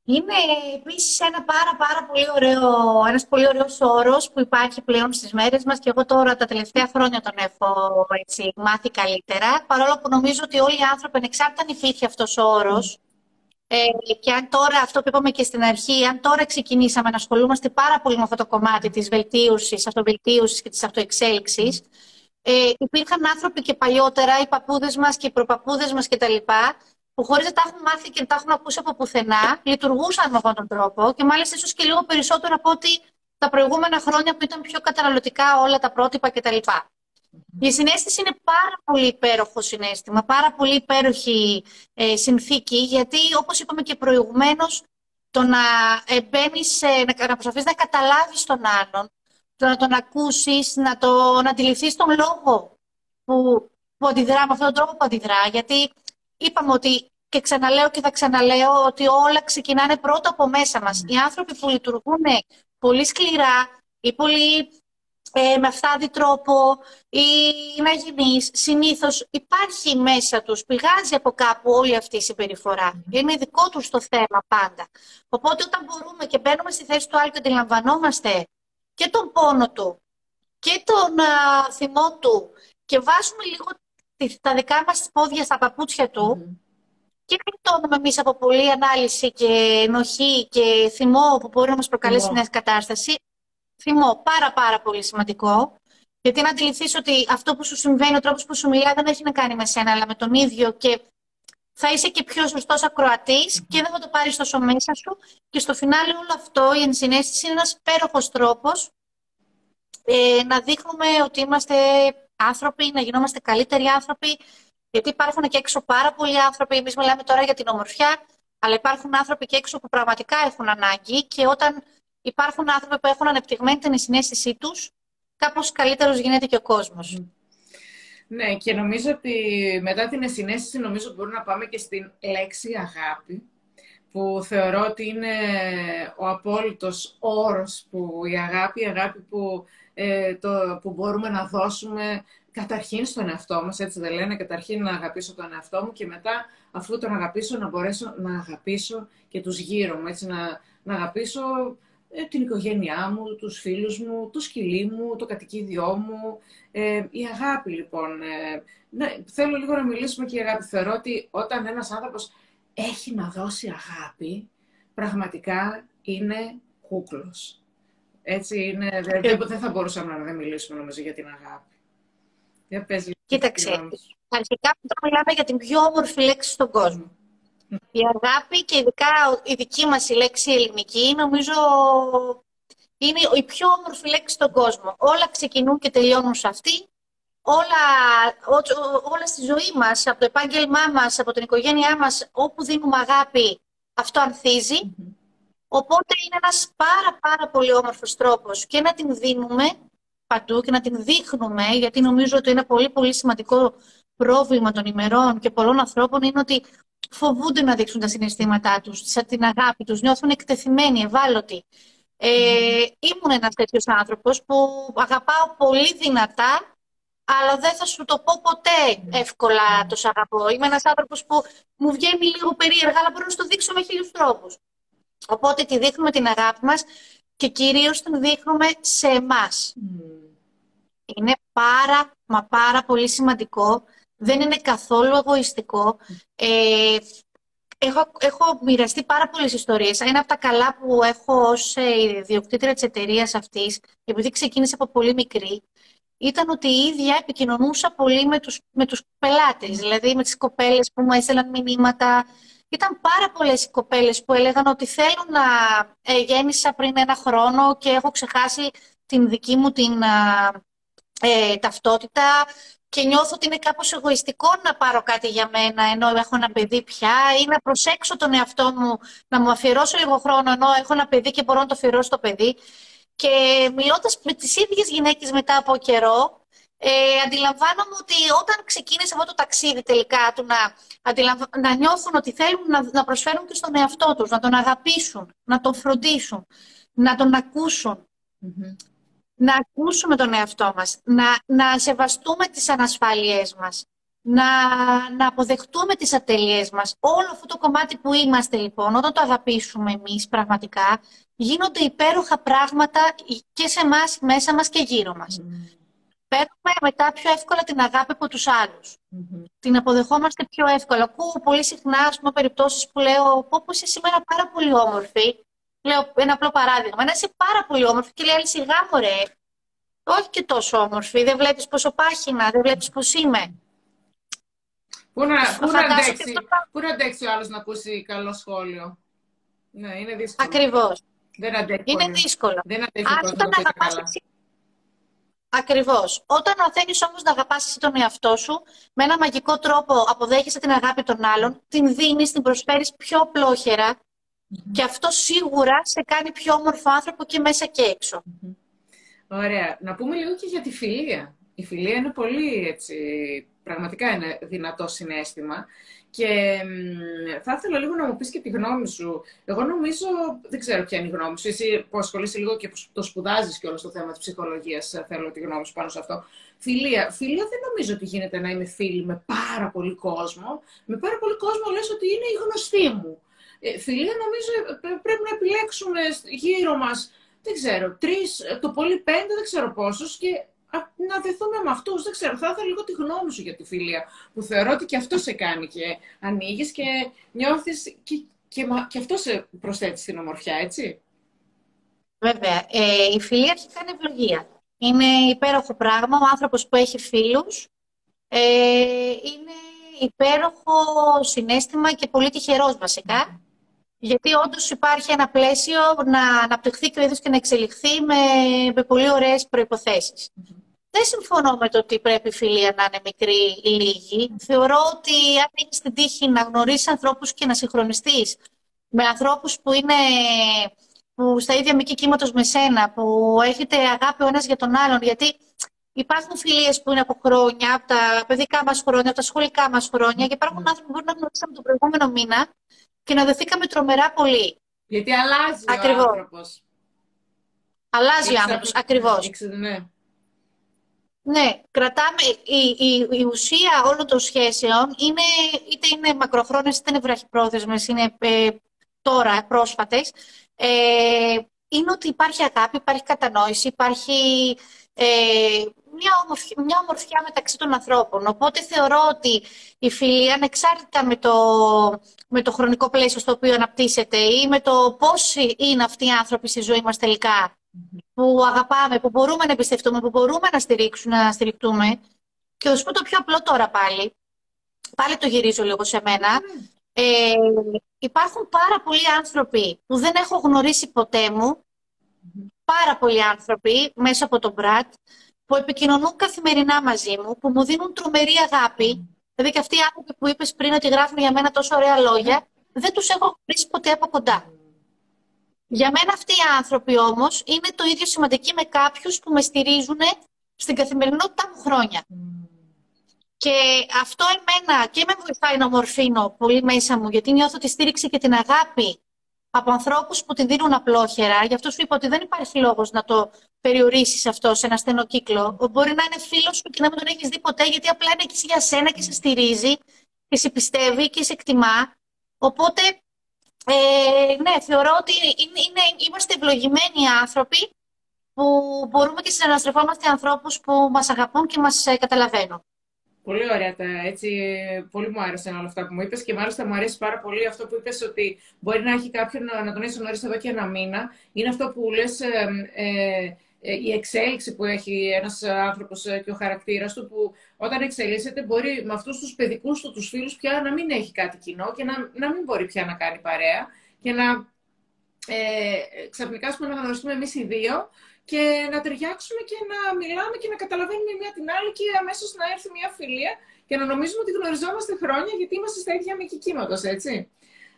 [SPEAKER 2] Είναι επίσης ένα πάρα πάρα πολύ ωραίο, ένας πολύ ωραίος όρος που υπάρχει πλέον στις μέρες μας και εγώ τώρα τα τελευταία χρόνια τον έχω έτσι, μάθει καλύτερα, παρόλο που νομίζω ότι όλοι οι άνθρωποι, ανεξάρτητα αν υπήρχε αυτός ο όρος, ε, και αν τώρα, αυτό που είπαμε και στην αρχή, αν τώρα ξεκινήσαμε να ασχολούμαστε πάρα πολύ με αυτό το κομμάτι της βελτίωσης, αυτοβελτίωσης και της αυτοεξέλιξης, ε, υπήρχαν άνθρωποι και παλιότερα, οι παππούδες μας και οι προπαππούδες μας κτλ., που χωρίς να τα έχουν μάθει και να τα έχουν ακούσει από πουθενά, λειτουργούσαν με αυτόν τον τρόπο και μάλιστα ίσως και λίγο περισσότερο από ότι τα προηγούμενα χρόνια που ήταν πιο καταναλωτικά όλα τα πρότυπα κτλ. Η συνέστηση είναι πάρα πολύ υπέροχο συνέστημα, πάρα πολύ υπέροχη ε, συνθήκη, γιατί όπως είπαμε και προηγουμένως, το να ε, μπαίνεις, να, να προσπαθείς να καταλάβεις τον άλλον, το να τον ακούσεις, να, το, να αντιληφθείς τον λόγο που, που αντιδρά, με αυτόν τον τρόπο που αντιδρά, γιατί είπαμε ότι και ξαναλέω και θα ξαναλέω ότι όλα ξεκινάνε πρώτα από μέσα μας. Οι άνθρωποι που λειτουργούν πολύ σκληρά ή πολύ ε, με αυθάδη τρόπο ή να γεννείς, συνήθως υπάρχει μέσα τους, πηγάζει από κάπου όλη αυτή η συμπεριφορά. Είναι δικό τους το θέμα πάντα. Οπότε όταν μπορούμε και μπαίνουμε στη θέση του άλλου και αντιλαμβανόμαστε και τον πόνο του και τον α, θυμό του και βάζουμε λίγο τα δικά μας πόδια στα παπούτσια του και γλιτώνουμε εμείς από πολλή ανάλυση και ενοχή και θυμό που μπορεί να μας προκαλέσει μια κατάσταση, θυμό πάρα πάρα πολύ σημαντικό. Γιατί να αντιληφθείς ότι αυτό που σου συμβαίνει, ο τρόπος που σου μιλάει δεν έχει να κάνει με σένα, αλλά με τον ίδιο και θα είσαι και πιο σωστός ακροατής και δεν θα το πάρεις τόσο μέσα σου. Και στο φινάλε όλο αυτό, η ενσυναίσθηση είναι ένας υπέροχος τρόπος ε, να δείχνουμε ότι είμαστε άνθρωποι, να γινόμαστε καλύτεροι άνθρωποι. Γιατί υπάρχουν και έξω πάρα πολλοί άνθρωποι. Εμείς μιλάμε τώρα για την ομορφιά, αλλά υπάρχουν άνθρωποι και έξω που πραγματικά έχουν ανάγκη και όταν υπάρχουν άνθρωποι που έχουν ανεπτυγμένη την συνέστησή τους, κάπως καλύτερος γίνεται και ο κόσμος.
[SPEAKER 1] Ναι, και νομίζω ότι μετά την ενσυναίσθηση νομίζω μπορούμε να πάμε και στην λέξη αγάπη, που θεωρώ ότι είναι ο απόλυτος όρος που η αγάπη, η αγάπη που, ε, το, που μπορούμε να δώσουμε καταρχήν στον εαυτό μας, έτσι δεν λένε, καταρχήν να αγαπήσω τον εαυτό μου και μετά αφού τον αγαπήσω να μπορέσω να αγαπήσω και τους γύρω μου, έτσι να, να αγαπήσω ε, την οικογένειά μου, τους φίλους μου, το σκυλί μου, το κατοικίδιό μου. Ε, η αγάπη λοιπόν. Ε, ναι, θέλω λίγο να μιλήσουμε και για αγάπη. Θεωρώ ότι όταν ένας άνθρωπος έχει να δώσει αγάπη, πραγματικά είναι κούκλος. Έτσι είναι, δεν, δεν θα μπορούσαμε να δεν μιλήσουμε νομίζω για την αγάπη.
[SPEAKER 2] Για πες, Κοίταξε, αρχικά μιλάμε για την πιο όμορφη λέξη στον κόσμο. Η αγάπη και ειδικά η δική μας η λέξη ελληνική νομίζω είναι η πιο όμορφη λέξη στον κόσμο. Όλα ξεκινούν και τελειώνουν σε αυτή. Όλα, όλα στη ζωή μας, από το επάγγελμά μας, από την οικογένειά μας, όπου δίνουμε αγάπη, αυτό Οπότε είναι ένας πάρα πάρα πολύ όμορφος τρόπος και να την δίνουμε παντού και να την δείχνουμε, γιατί νομίζω ότι είναι πολύ πολύ σημαντικό πρόβλημα των ημερών και πολλών ανθρώπων είναι ότι φοβούνται να δείξουν τα συναισθήματά τους, την αγάπη τους, νιώθουν εκτεθειμένοι, ευάλωτοι. Ε, ήμουν ένας τέτοιος άνθρωπος που αγαπάω πολύ δυνατά, αλλά δεν θα σου το πω ποτέ εύκολα το σ' αγαπώ. Είμαι ένας άνθρωπος που μου βγαίνει λίγο περίεργα, αλλά μπορώ να το δείξω με χίλιους τρόπους. Οπότε τη δείχνουμε την αγάπη μας και κυρίως την δείχνουμε σε εμάς. Είναι πάρα, μα πάρα πολύ σημαντικό δεν είναι καθόλου εγωιστικό. Ε, έχω, έχω μοιραστεί πάρα πολλές ιστορίες. Ένα από τα καλά που έχω ως ε, ιδιοκτήτρια της εταιρείας αυτής, επειδή ξεκίνησε από πολύ μικρή, ήταν ότι η ίδια επικοινωνούσα πολύ με τους, με τους πελάτες, δηλαδή με τις κοπέλες που μου έστελναν μηνύματα. Ήταν πάρα πολλές οι κοπέλες που έλεγαν ότι θέλουν να ε, γέννησα πριν ένα χρόνο και έχω ξεχάσει την δική μου την ε, ταυτότητα, και νιώθω ότι είναι κάπως εγωιστικό να πάρω κάτι για μένα ενώ έχω ένα παιδί πια ή να προσέξω τον εαυτό μου, να μου αφιερώσω λίγο χρόνο ενώ έχω ένα παιδί και μπορώ να το αφιερώσω το παιδί. Και μιλώντας με τις ίδιες γυναίκες μετά από καιρό, ε, αντιλαμβάνομαι ότι όταν ξεκίνησε αυτό το ταξίδι τελικά του να, να νιώθουν ότι θέλουν να, να προσφέρουν και στον εαυτό τους, να τον αγαπήσουν, να τον φροντίσουν, να τον ακουσουν να ακούσουμε τον εαυτό μας, να, να σεβαστούμε τις ανασφάλειές μας, να, να αποδεχτούμε τις ατελειές μας. Όλο αυτό το κομμάτι που είμαστε λοιπόν, όταν το αγαπήσουμε εμείς πραγματικά, γίνονται υπέροχα πράγματα και σε εμάς μέσα μας και γύρω μας. Mm. Παίρνουμε μετά πιο εύκολα την αγάπη από τους άλλους. Την αποδεχόμαστε πιο εύκολα. Ακούω πολύ συχνά, ας πούμε, περιπτώσεις που λέω «Πω, είσαι σήμερα πάρα πολύ όμορφη» Λέω ένα απλό παράδειγμα. Ένα είσαι πάρα πολύ όμορφη και λέει άλλη σιγά μωρέ. Όχι και τόσο όμορφη. Δεν βλέπεις πόσο πάχυνα, δεν βλέπεις πώς είμαι.
[SPEAKER 1] Πού να, πού, να αντέξει, πού να αντέξει ο άλλος να ακούσει καλό σχόλιο; Ναι, είναι δύσκολο.
[SPEAKER 2] Ακριβώς.
[SPEAKER 1] Δεν αντέχει.
[SPEAKER 2] Είναι δύσκολο.
[SPEAKER 1] Δεν αντέχει Αν
[SPEAKER 2] όταν αγαπάς Ακριβώς. Όταν μαθαίνεις όμως να αγαπάς εσύ τον εαυτό σου, με ένα μαγικό τρόπο αποδέχεσαι την αγάπη των άλλων, την δίνεις, την προσφέρεις πιο απλόχερα και αυτό σίγουρα σε κάνει πιο όμορφο άνθρωπο και μέσα και εξω
[SPEAKER 1] Ωραία. Να πούμε λίγο και για τη φιλία. Η φιλία είναι πολύ έτσι, πραγματικά είναι δυνατό συνέστημα. Και θα ήθελα λίγο να μου πεις και τη γνώμη σου. Εγώ νομίζω, δεν ξέρω ποια είναι η γνώμη σου. Εσύ που ασχολείσαι λίγο και το σπουδάζεις και όλο στο θέμα της ψυχολογίας, θέλω τη γνώμη σου πάνω σε αυτό. Φιλία. Φιλία δεν νομίζω ότι γίνεται να είμαι φίλη με πάρα πολύ κόσμο. Με πάρα πολύ κόσμο λες ότι είναι η γνωστή μου. Ε, φιλία νομίζω ε, πρέπει να επιλέξουμε γύρω μας, δεν ξέρω, τρεις, ε, το πολύ πέντε, δεν ξέρω πόσους και να δεθούμε με αυτούς. Δεν ξέρω, θα ήθελα λίγο τη γνώμη σου για τη φιλία, που θεωρώ ότι και αυτό σε κάνει και ανοίγεις και νιώθεις και, και, και αυτό σε προσθέτει στην ομορφιά, έτσι.
[SPEAKER 2] Βέβαια. Ε, η φιλία έχει κάνει ευλογία. Είναι υπέροχο πράγμα. Ο άνθρωπος που έχει φίλους ε, είναι υπέροχο συνέστημα και πολύ τυχερός βασικά. Γιατί όντως υπάρχει ένα πλαίσιο να αναπτυχθεί και ο ίδιο και να εξελιχθεί με, με πολύ ωραίες προποθέσει. Δεν συμφωνώ με το ότι πρέπει η φιλία να είναι μικρή ή λίγη. Θεωρώ ότι αν έχεις την τύχη να γνωρίσεις ανθρώπους και να συγχρονιστείς με ανθρώπους που είναι που στα ίδια μήκη κύματος με σένα, που έχετε αγάπη ο ένας για τον άλλον. Γιατί Υπάρχουν φιλίες που είναι από χρόνια, από τα παιδικά μας χρόνια, από τα σχολικά μας χρόνια και υπάρχουν άνθρωποι που μπορεί να γνωρίσαμε τον προηγούμενο μήνα και να δεθήκαμε τρομερά πολύ.
[SPEAKER 1] Γιατί αλλάζει Ακριβώς. ο άνθρωπος.
[SPEAKER 2] Αλλάζει ο άνθρωπος, ακριβώς.
[SPEAKER 1] Ναι.
[SPEAKER 2] Ναι, κρατάμε. Η, η, η, ουσία όλων των σχέσεων είναι είτε είναι μακροχρόνιες είτε είναι βραχυπρόθεσμες, είναι ε, τώρα πρόσφατες. Ε, είναι ότι υπάρχει αγάπη, υπάρχει κατανόηση, υπάρχει ε, μια, ομορφιά, μια ομορφιά μεταξύ των ανθρώπων. Οπότε θεωρώ ότι η φιλία, ανεξάρτητα με το, με το χρονικό πλαίσιο στο οποίο αναπτύσσεται ή με το πώς είναι αυτοί οι άνθρωποι στη ζωή μας τελικά, που αγαπάμε, που μπορούμε να εμπιστευτούμε, που μπορούμε να στηρίξουμε, να στηριχτούμε. Και θα σου πω το πιο απλό τώρα πάλι. Πάλι το γυρίζω λίγο σε μένα. Ε, υπάρχουν πάρα πολλοί άνθρωποι που δεν έχω γνωρίσει ποτέ μου. Πάρα πολλοί άνθρωποι μέσα από τον Μπρατ που επικοινωνούν καθημερινά μαζί μου, που μου δίνουν τρομερή αγάπη. Δηλαδή και αυτοί οι άνθρωποι που είπες πριν ότι γράφουν για μένα τόσο ωραία λόγια, δεν τους έχω γνωρίσει ποτέ από κοντά. Για μένα αυτοί οι άνθρωποι όμως είναι το ίδιο σημαντικοί με κάποιους που με στηρίζουν στην καθημερινότητά μου χρόνια. Και αυτό εμένα και με βοηθάει να ομορφύνω πολύ μέσα μου, γιατί νιώθω τη στήριξη και την αγάπη από ανθρώπους που την δίνουν απλόχερα. Γι' αυτό σου είπα ότι δεν υπάρχει λόγος να το περιορίσεις αυτό σε ένα στενό κύκλο. Μπορεί να είναι φίλος σου και να μην τον έχεις δει ποτέ, γιατί απλά είναι εκεί για σένα και σε στηρίζει και σε πιστεύει και σε εκτιμά. Οπότε ε, ναι, θεωρώ ότι είναι, είναι, είμαστε ευλογημένοι άνθρωποι που μπορούμε και συναναστρεφόμαστε ανθρώπους που μας αγαπούν και μας ε, καταλαβαίνουν.
[SPEAKER 1] Πολύ ωραία τα έτσι. Πολύ μου άρεσαν όλα αυτά που μου είπες και μάλιστα μου αρέσει πάρα πολύ αυτό που είπες ότι μπορεί να έχει κάποιον να τον έχεις γνωρίσει εδώ και ένα μήνα. Είναι αυτό που λες. Ε, ε, ε, η εξέλιξη που έχει ένας άνθρωπος ε, και ο χαρακτήρας του, που όταν εξελίσσεται μπορεί με αυτούς τους παιδικούς του τους φίλους πια να μην έχει κάτι κοινό και να, να μην μπορεί πια να κάνει παρέα και να ε, ξαφνικά πούμε, να γνωριστούμε εμείς οι δύο και να ταιριάξουμε και να μιλάμε και να καταλαβαίνουμε μία την άλλη και αμέσως να έρθει μια φιλία και να νομίζουμε ότι γνωριζόμαστε χρόνια γιατί είμαστε στα ίδια μήκη κύματος, έτσι.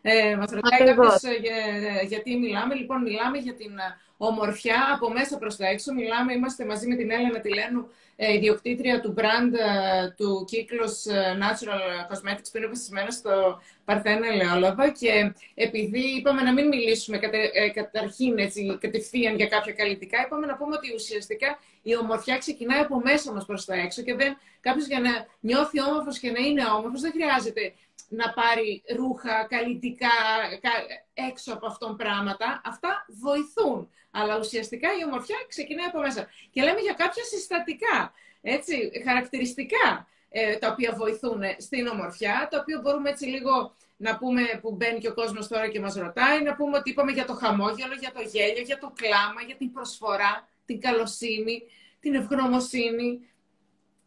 [SPEAKER 1] Ε, μας ρωτάει κάποιος ε, γιατί μιλάμε. Λοιπόν, μιλάμε για την ομορφιά από μέσα προς τα έξω. Μιλάμε, είμαστε μαζί με την Έλενα Τηλένου, ε, ιδιοκτήτρια του brand ε, του κύκλος ε, Natural Cosmetics που είναι βασισμένα στο Παρθένα Ελαιόλαδα και επειδή είπαμε να μην μιλήσουμε κατα, καταρχήν έτσι, κατευθείαν για κάποια καλλιτικά, είπαμε να πούμε ότι ουσιαστικά η ομορφιά ξεκινάει από μέσα μας προς τα έξω και δεν, κάποιος για να νιώθει όμορφος και να είναι όμορφος δεν χρειάζεται να πάρει ρούχα, καλλιτικά, έξω από αυτόν πράγματα. Αυτά βοηθούν. Αλλά ουσιαστικά η ομορφιά ξεκινάει από μέσα. Και λέμε για κάποια συστατικά, έτσι, χαρακτηριστικά, ε, τα οποία βοηθούν στην ομορφιά, τα οποία μπορούμε έτσι λίγο να πούμε που μπαίνει και ο κόσμος τώρα και μας ρωτάει, να πούμε ότι είπαμε για το χαμόγελο, για το γέλιο, για το κλάμα, για την προσφορά, την καλοσύνη, την ευγνωμοσύνη,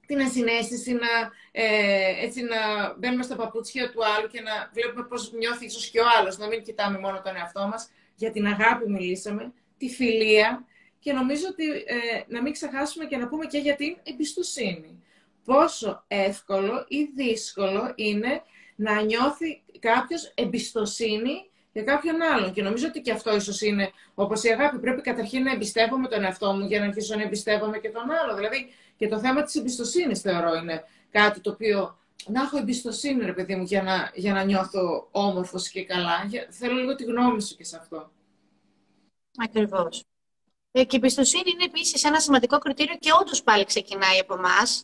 [SPEAKER 1] την ασυναίσθηση να, ε, έτσι, να μπαίνουμε στα παπούτσια του άλλου και να βλέπουμε πώς νιώθει ίσως και ο άλλος, να μην κοιτάμε μόνο τον εαυτό μας. Για την αγάπη μιλήσαμε, τη φιλία και νομίζω ότι ε, να μην ξεχάσουμε και να πούμε και για την εμπιστοσύνη. Πόσο εύκολο ή δύσκολο είναι να νιώθει κάποιος εμπιστοσύνη για κάποιον άλλον. Και νομίζω ότι και αυτό ίσως είναι όπως η αγάπη. Πρέπει καταρχήν να εμπιστεύομαι τον εαυτό μου για να αρχίσω να εμπιστεύομαι και τον άλλο. Δηλαδή και το θέμα της εμπιστοσύνης θεωρώ είναι κάτι το οποίο να έχω εμπιστοσύνη, ρε παιδί μου, για να, για να νιώθω όμορφος και καλά. Για, θέλω λίγο τη γνώμη σου και σε αυτό.
[SPEAKER 2] Ακριβώς. Ε, και η εμπιστοσύνη είναι επίσης ένα σημαντικό κριτήριο και όντως πάλι ξεκινάει από εμάς.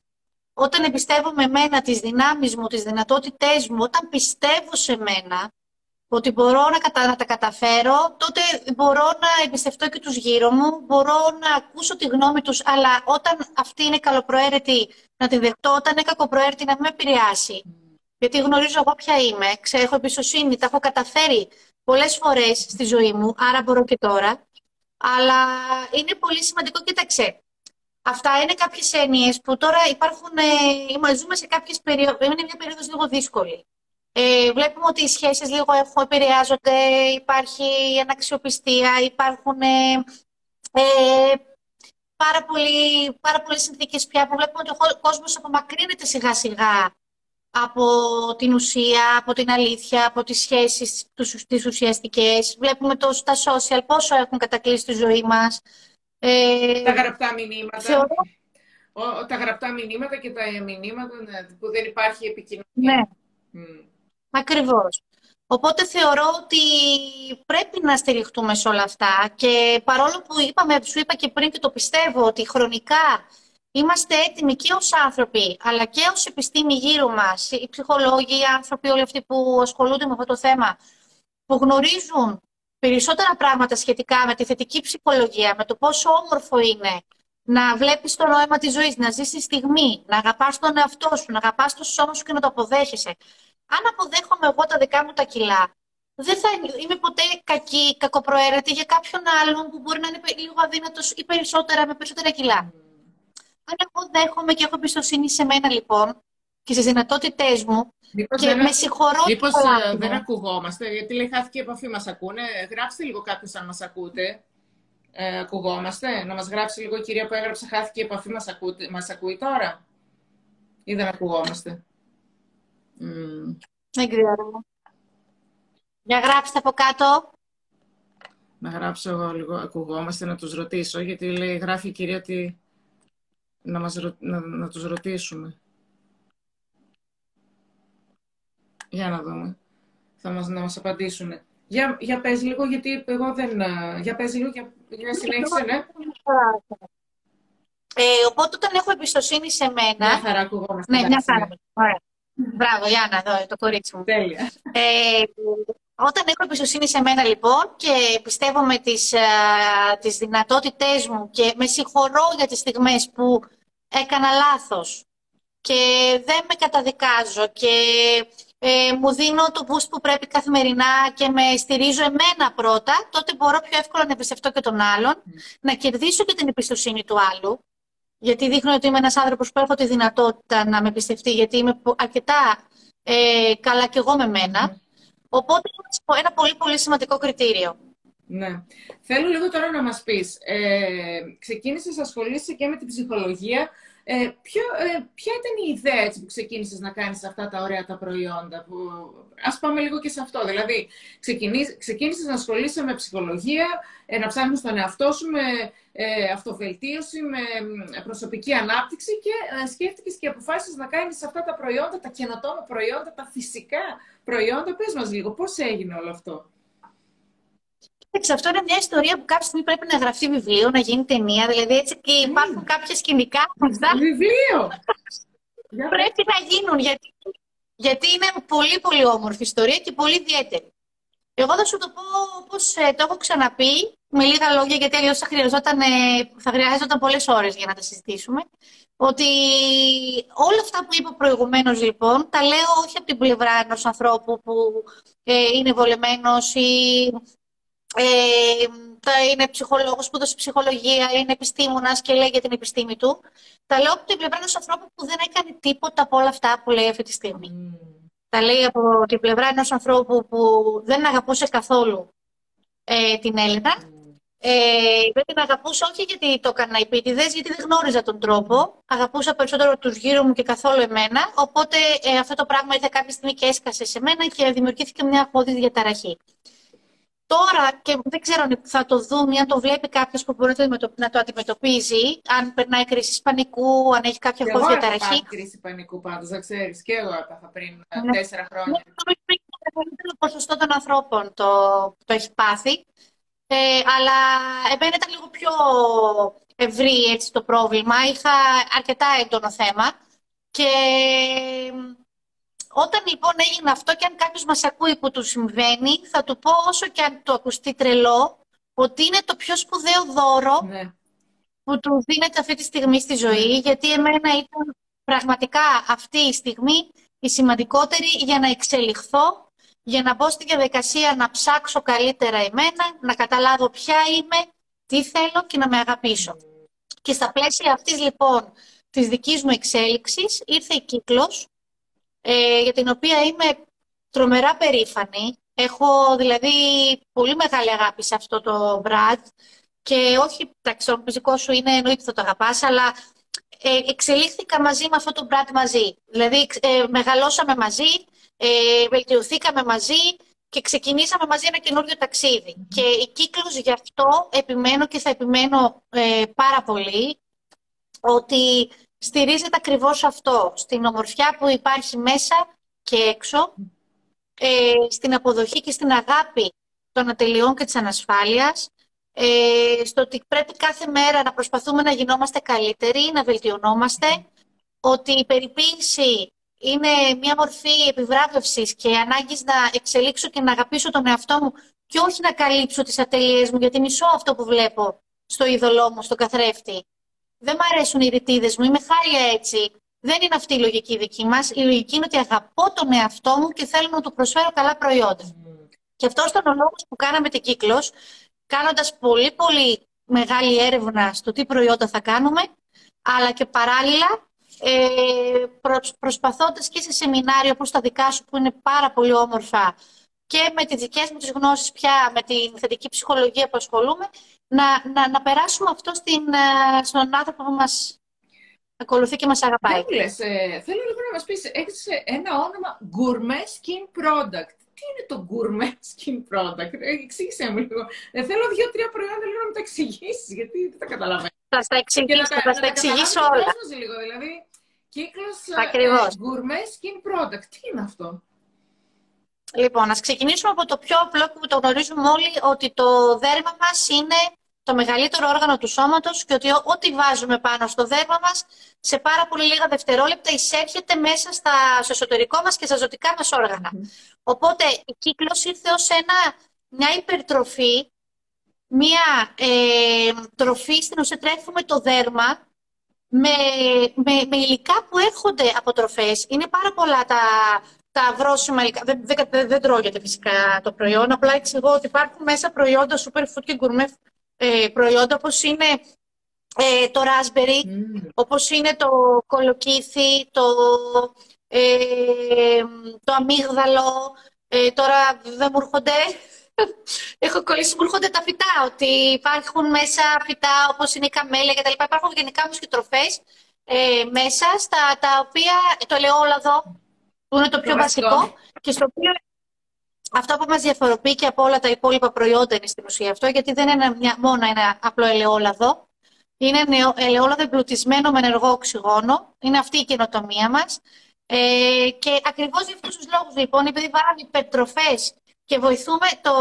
[SPEAKER 2] Όταν εμπιστεύομαι εμένα, τις δυνάμεις μου, τις δυνατότητές μου, όταν πιστεύω σε μένα, ότι μπορώ να, κατα... να τα καταφέρω, τότε μπορώ να εμπιστευτώ και τους γύρω μου, μπορώ να ακούσω τη γνώμη τους, αλλά όταν αυτή είναι καλοπροαίρετη να την δεχτώ, όταν είναι κακοπροαίρετη να μην με επηρεάσει. Γιατί γνωρίζω εγώ ποια είμαι, ξέρω, έχω εμπιστοσύνη, τα έχω καταφέρει πολλές φορές στη ζωή μου, άρα μπορώ και τώρα. Αλλά είναι πολύ σημαντικό, κοίταξε, Αυτά είναι κάποιες έννοιες που τώρα υπάρχουν, ε, ζούμε σε κάποιες περιόδους, είναι μια περίοδος λίγο δύσκολη. Ε, βλέπουμε ότι οι σχέσεις λίγο έχουν, επηρεάζονται, υπάρχει αναξιοπιστία, υπάρχουν ε, ε, πάρα, πολλοί, πάρα πολλές συνθήκες πια που βλέπουμε ότι ο κόσμος απομακρύνεται σιγά σιγά από την ουσία, από την αλήθεια, από τις σχέσεις τις ουσιαστικές. Βλέπουμε το, τα social πόσο έχουν κατακλείσει τη ζωή μας.
[SPEAKER 1] Ε, τα γραπτά μηνύματα. Θεωρώ, τα γραπτά μηνύματα και τα μηνύματα ναι, που δεν υπάρχει επικοινωνία.
[SPEAKER 2] Ναι. Mm. Ακριβώς. Οπότε θεωρώ ότι πρέπει να στηριχτούμε σε όλα αυτά και παρόλο που είπαμε, σου είπα και πριν και το πιστεύω ότι χρονικά είμαστε έτοιμοι και ως άνθρωποι αλλά και ως επιστήμη γύρω μας, οι ψυχολόγοι, οι άνθρωποι όλοι αυτοί που ασχολούνται με αυτό το θέμα που γνωρίζουν περισσότερα πράγματα σχετικά με τη θετική ψυχολογία, με το πόσο όμορφο είναι να βλέπεις το νόημα της ζωής, να ζεις τη στιγμή, να αγαπάς τον εαυτό σου, να αγαπάς το σώμα σου και να το αποδέχεσαι. Αν αποδέχομαι εγώ τα δικά μου τα κιλά, δεν θα είμαι ποτέ κακή, κακοπροαίρετη για κάποιον άλλον που μπορεί να είναι λίγο αδύνατος ή περισσότερα με περισσότερα κιλά. Αν εγώ δέχομαι και έχω εμπιστοσύνη σε μένα λοιπόν και στις δυνατότητές μου Μήπως και δεν, με συγχωρώ
[SPEAKER 1] Μήπως ε, δεν ακουγόμαστε, γιατί λέει χάθηκε η επαφή μας ακούνε. Γράψτε λίγο κάποιος αν μας ακούτε. Ε, ακουγόμαστε. Να μας γράψει λίγο η κυρία που έγραψε χάθηκε η επαφή μας, ακούτε, μας ακούει τώρα. Ή δεν ακουγόμαστε.
[SPEAKER 2] Δεν ξέρω. Για γράψτε από κάτω.
[SPEAKER 1] Να γράψω εγώ λίγο, ακουγόμαστε, να τους ρωτήσω, γιατί λέει, γράφει η κυρία ότι να, μας, να, να τους ρωτήσουμε. Για να δούμε. Θα μας, να μας απαντήσουν. Για, για πες λίγο, γιατί εγώ δεν... Για πες λίγο, για, για συνέχισε, ναι.
[SPEAKER 2] Ε, οπότε όταν έχω εμπιστοσύνη σε μένα...
[SPEAKER 1] Μια χαρά ακουγόμαστε.
[SPEAKER 2] Ναι, μια χαρά. Ωραία. Μπράβο, Γιάννα, εδώ το κορίτσι μου.
[SPEAKER 1] Τέλεια.
[SPEAKER 2] Ε, όταν έχω εμπιστοσύνη σε μένα, λοιπόν, και πιστεύω με τις, α, τις δυνατότητές μου και με συγχωρώ για τις στιγμές που έκανα λάθος και δεν με καταδικάζω και ε, μου δίνω το boost που πρέπει καθημερινά και με στηρίζω εμένα πρώτα, τότε μπορώ πιο εύκολα να εμπιστευτώ και τον άλλον, να κερδίσω και την εμπιστοσύνη του άλλου, γιατί δείχνω ότι είμαι ένας άνθρωπος που έχω τη δυνατότητα να με εμπιστευτεί, γιατί είμαι αρκετά ε, καλά κι εγώ με μένα. Οπότε είναι ένα πολύ πολύ σημαντικό κριτήριο.
[SPEAKER 1] Ναι. Θέλω λίγο τώρα να μας πεις, ε, ξεκίνησες να ασχολείσαι και με την ψυχολογία ε, ποιο, ε, ποια ήταν η ιδέα έτσι, που ξεκίνησες να κάνεις αυτά τα ωραία τα προϊόντα. Που... Ας πάμε λίγο και σε αυτό. Δηλαδή, ξεκίνησες να ασχολείσαι με ψυχολογία, ε, να ψάχνεις τον εαυτό σου με ε, αυτοβελτίωση, με προσωπική ανάπτυξη και ε, σκέφτηκες και αποφάσισες να κάνεις αυτά τα προϊόντα, τα καινοτόμα προϊόντα, τα φυσικά προϊόντα. Πες μας λίγο, πώς έγινε όλο αυτό;
[SPEAKER 2] Αυτό είναι μια ιστορία που κάποια στιγμή πρέπει να γραφτεί βιβλίο, να γίνει ταινία. Δηλαδή έτσι και υπάρχουν mm. κάποια σκηνικά.
[SPEAKER 1] Βιβλίο!
[SPEAKER 2] πρέπει να γίνουν γιατί, γιατί είναι πολύ πολύ όμορφη ιστορία και πολύ ιδιαίτερη. Εγώ θα σου το πω όπως ε, το έχω ξαναπεί, με λίγα λόγια, γιατί αλλιώς θα, χρειαζόταν, ε, θα χρειάζονταν πολλές ώρες για να τα συζητήσουμε. Ότι όλα αυτά που είπα προηγουμένως, λοιπόν, τα λέω όχι από την πλευρά ενός ανθρώπου που ε, είναι βολεμένος ή ε, είναι ψυχολόγος που δώσει ψυχολογία, είναι επιστήμονας και λέει για την επιστήμη του. Τα λέω από την πλευρά ενός ανθρώπου που δεν έκανε τίποτα από όλα αυτά που λέει αυτή τη στιγμή. Mm. Τα λέει από την πλευρά ενός ανθρώπου που δεν αγαπούσε καθόλου ε, την Έλληνα. Mm. Ε, δεν την αγαπούσα όχι γιατί το έκανα επίτηδες, γιατί δεν γνώριζα τον τρόπο. Αγαπούσα περισσότερο τους γύρω μου και καθόλου εμένα. Οπότε ε, αυτό το πράγμα ήρθε κάποια στιγμή και έσκασε σε μένα και δημιουργήθηκε μια απόδειξη διαταραχή. Τώρα, και δεν ξέρω αν θα το δούμε, αν το βλέπει κάποιος που μπορεί να το αντιμετωπίζει, αν περνάει κρίση πανικού, αν έχει κάποια
[SPEAKER 1] φόβη διαταραχή. Εγώ κρίση πανικού πάντως, δεν ξέρεις. Και εγώ έπαθα πριν ε, ναι. τέσσερα χρόνια. Είναι το
[SPEAKER 2] μεγαλύτερο ποσοστό των ανθρώπων το, το έχει πάθει. Ε, αλλά εμένα ήταν λίγο πιο ευρύ έτσι, το πρόβλημα. Είχα αρκετά έντονο θέμα. Και όταν λοιπόν έγινε αυτό και αν κάποιος μας ακούει που του συμβαίνει, θα του πω όσο και αν το ακουστεί τρελό, ότι είναι το πιο σπουδαίο δώρο ναι. που του δίνεται αυτή τη στιγμή στη ζωή, ναι. γιατί εμένα ήταν πραγματικά αυτή η στιγμή η σημαντικότερη για να εξελιχθώ, για να μπω στη διαδικασία να ψάξω καλύτερα εμένα, να καταλάβω ποια είμαι, τι θέλω και να με αγαπήσω. Και στα πλαίσια αυτής λοιπόν της δικής μου εξέλιξης ήρθε η κύκλος ε, για την οποία είμαι τρομερά περήφανη. Έχω δηλαδή πολύ μεγάλη αγάπη σε αυτό το brand και όχι, εντάξει, το φυσικό σου είναι εννοείται θα το αγαπάς, αλλά ε, εξελίχθηκα μαζί με αυτό το brand μαζί. Δηλαδή ε, μεγαλώσαμε μαζί, ε, βελτιωθήκαμε μαζί και ξεκινήσαμε μαζί ένα καινούριο Και η κύκλος γι' αυτό επιμένω και θα επιμένω ε, πάρα πολύ ότι στηρίζεται ακριβώς αυτό, στην ομορφιά που υπάρχει μέσα και έξω, ε, στην αποδοχή και στην αγάπη των ατελειών και της ανασφάλειας, ε, στο ότι πρέπει κάθε μέρα να προσπαθούμε να γινόμαστε καλύτεροι, να βελτιωνόμαστε, ότι η περιποίηση είναι μια μορφή επιβράβευσης και ανάγκης να εξελίξω και να αγαπήσω τον εαυτό μου και όχι να καλύψω τις ατελείες μου, γιατί μισώ αυτό που βλέπω στο είδωλό μου, στο καθρέφτη. Δεν μου αρέσουν οι ρητίδες μου, είμαι χάλια έτσι. Δεν είναι αυτή η λογική δική μας. Η λογική είναι ότι αγαπώ τον εαυτό μου και θέλω να του προσφέρω καλά προϊόντα. Mm. Και αυτός ήταν ο λόγος που κάναμε την κύκλος, κάνοντας πολύ πολύ μεγάλη έρευνα στο τι προϊόντα θα κάνουμε, αλλά και παράλληλα ε, προσπαθώντας και σε σεμινάρια όπως τα δικά σου που είναι πάρα πολύ όμορφα και με τις δικές μου τις γνώσεις πια, με την θετική ψυχολογία που ασχολούμαι, να, να, να περάσουμε αυτό στην, ε, στον άνθρωπο που μας ακολουθεί και μας αγαπάει.
[SPEAKER 1] Λες, ε, θέλω λίγο να μας πεις, έχεις ένα όνομα Gourmet Skin Product. Τι είναι το Gourmet Skin Product, ε, εξήγησέ μου λίγο. Ε, θέλω δύο-τρία προϊόντα λίγο να μου τα εξηγήσεις, γιατί δεν τα καταλαβαίνω.
[SPEAKER 2] Θα στα εξηγήσω, θα στα εξηγήσω όλα.
[SPEAKER 1] Λίγο, δηλαδή, κύκλος
[SPEAKER 2] Ακριβώς.
[SPEAKER 1] Gourmet Skin Product. Τι είναι αυτό;
[SPEAKER 2] Λοιπόν, ας ξεκινήσουμε από το πιο απλό που το γνωρίζουμε όλοι, ότι το δέρμα μας είναι το μεγαλύτερο όργανο του σώματος και ότι ό,τι βάζουμε πάνω στο δέρμα μας, σε πάρα πολύ λίγα δευτερόλεπτα εισέρχεται μέσα στα, στο εσωτερικό μας και στα ζωτικά μας όργανα. Οπότε η κύκλος ήρθε ως ένα, μια υπερτροφή, μια ε, τροφή στην οποία τρέφουμε το δέρμα με, με, με υλικά που έρχονται από τροφές. Είναι πάρα πολλά τα, τα βρώσιμα υλικά. Δεν, δεν, δεν, τρώγεται φυσικά το προϊόν. Απλά εξηγώ ότι υπάρχουν μέσα προϊόντα superfood και gourmet ε, προϊόντα όπως είναι ε, το raspberry, mm. όπως είναι το κολοκύθι, το, ε, το αμύγδαλο. Ε, τώρα δεν μου έρχονται. Έχω κολλήσει, μου έρχονται τα φυτά, ότι υπάρχουν μέσα φυτά όπως είναι η καμέλια κτλ. Υπάρχουν γενικά όμως και τροφές ε, μέσα, στα τα οποία το ελαιόλαδο, που είναι το πιο βασικό και στο οποίο αυτό που μας διαφοροποιεί και από όλα τα υπόλοιπα προϊόντα είναι στην ουσία αυτό, γιατί δεν είναι μια, μόνο ένα απλό ελαιόλαδο. Είναι ελαιόλαδο εμπλουτισμένο με ενεργό οξυγόνο. Είναι αυτή η καινοτομία μας. Ε, και ακριβώς για αυτούς τους λόγους, λοιπόν, επειδή βάλαμε υπερτροφές και βοηθούμε το,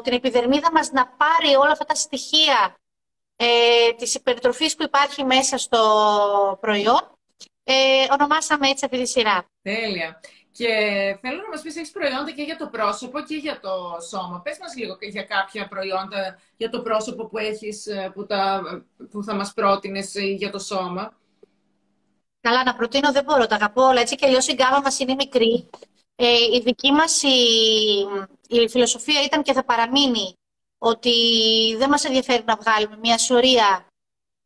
[SPEAKER 2] την επιδερμίδα μας να πάρει όλα αυτά τα στοιχεία ε, της υπερτροφής που υπάρχει μέσα στο προϊόν, ε, ονομάσαμε έτσι αυτή τη σειρά.
[SPEAKER 1] Τέλεια. Και θέλω να μας πεις, έχεις προϊόντα και για το πρόσωπο και για το σώμα. Πες μας λίγο για κάποια προϊόντα για το πρόσωπο που έχεις, ε, που, τα, που θα μας πρότεινες ε, για το σώμα.
[SPEAKER 2] Καλά, να προτείνω δεν μπορώ, τα αγαπώ όλα. Έτσι και αλλιώς η γκάμα μας είναι μικρή. Ε, η δική μας η, η φιλοσοφία ήταν και θα παραμείνει ότι δεν μας ενδιαφέρει να βγάλουμε μια σωρία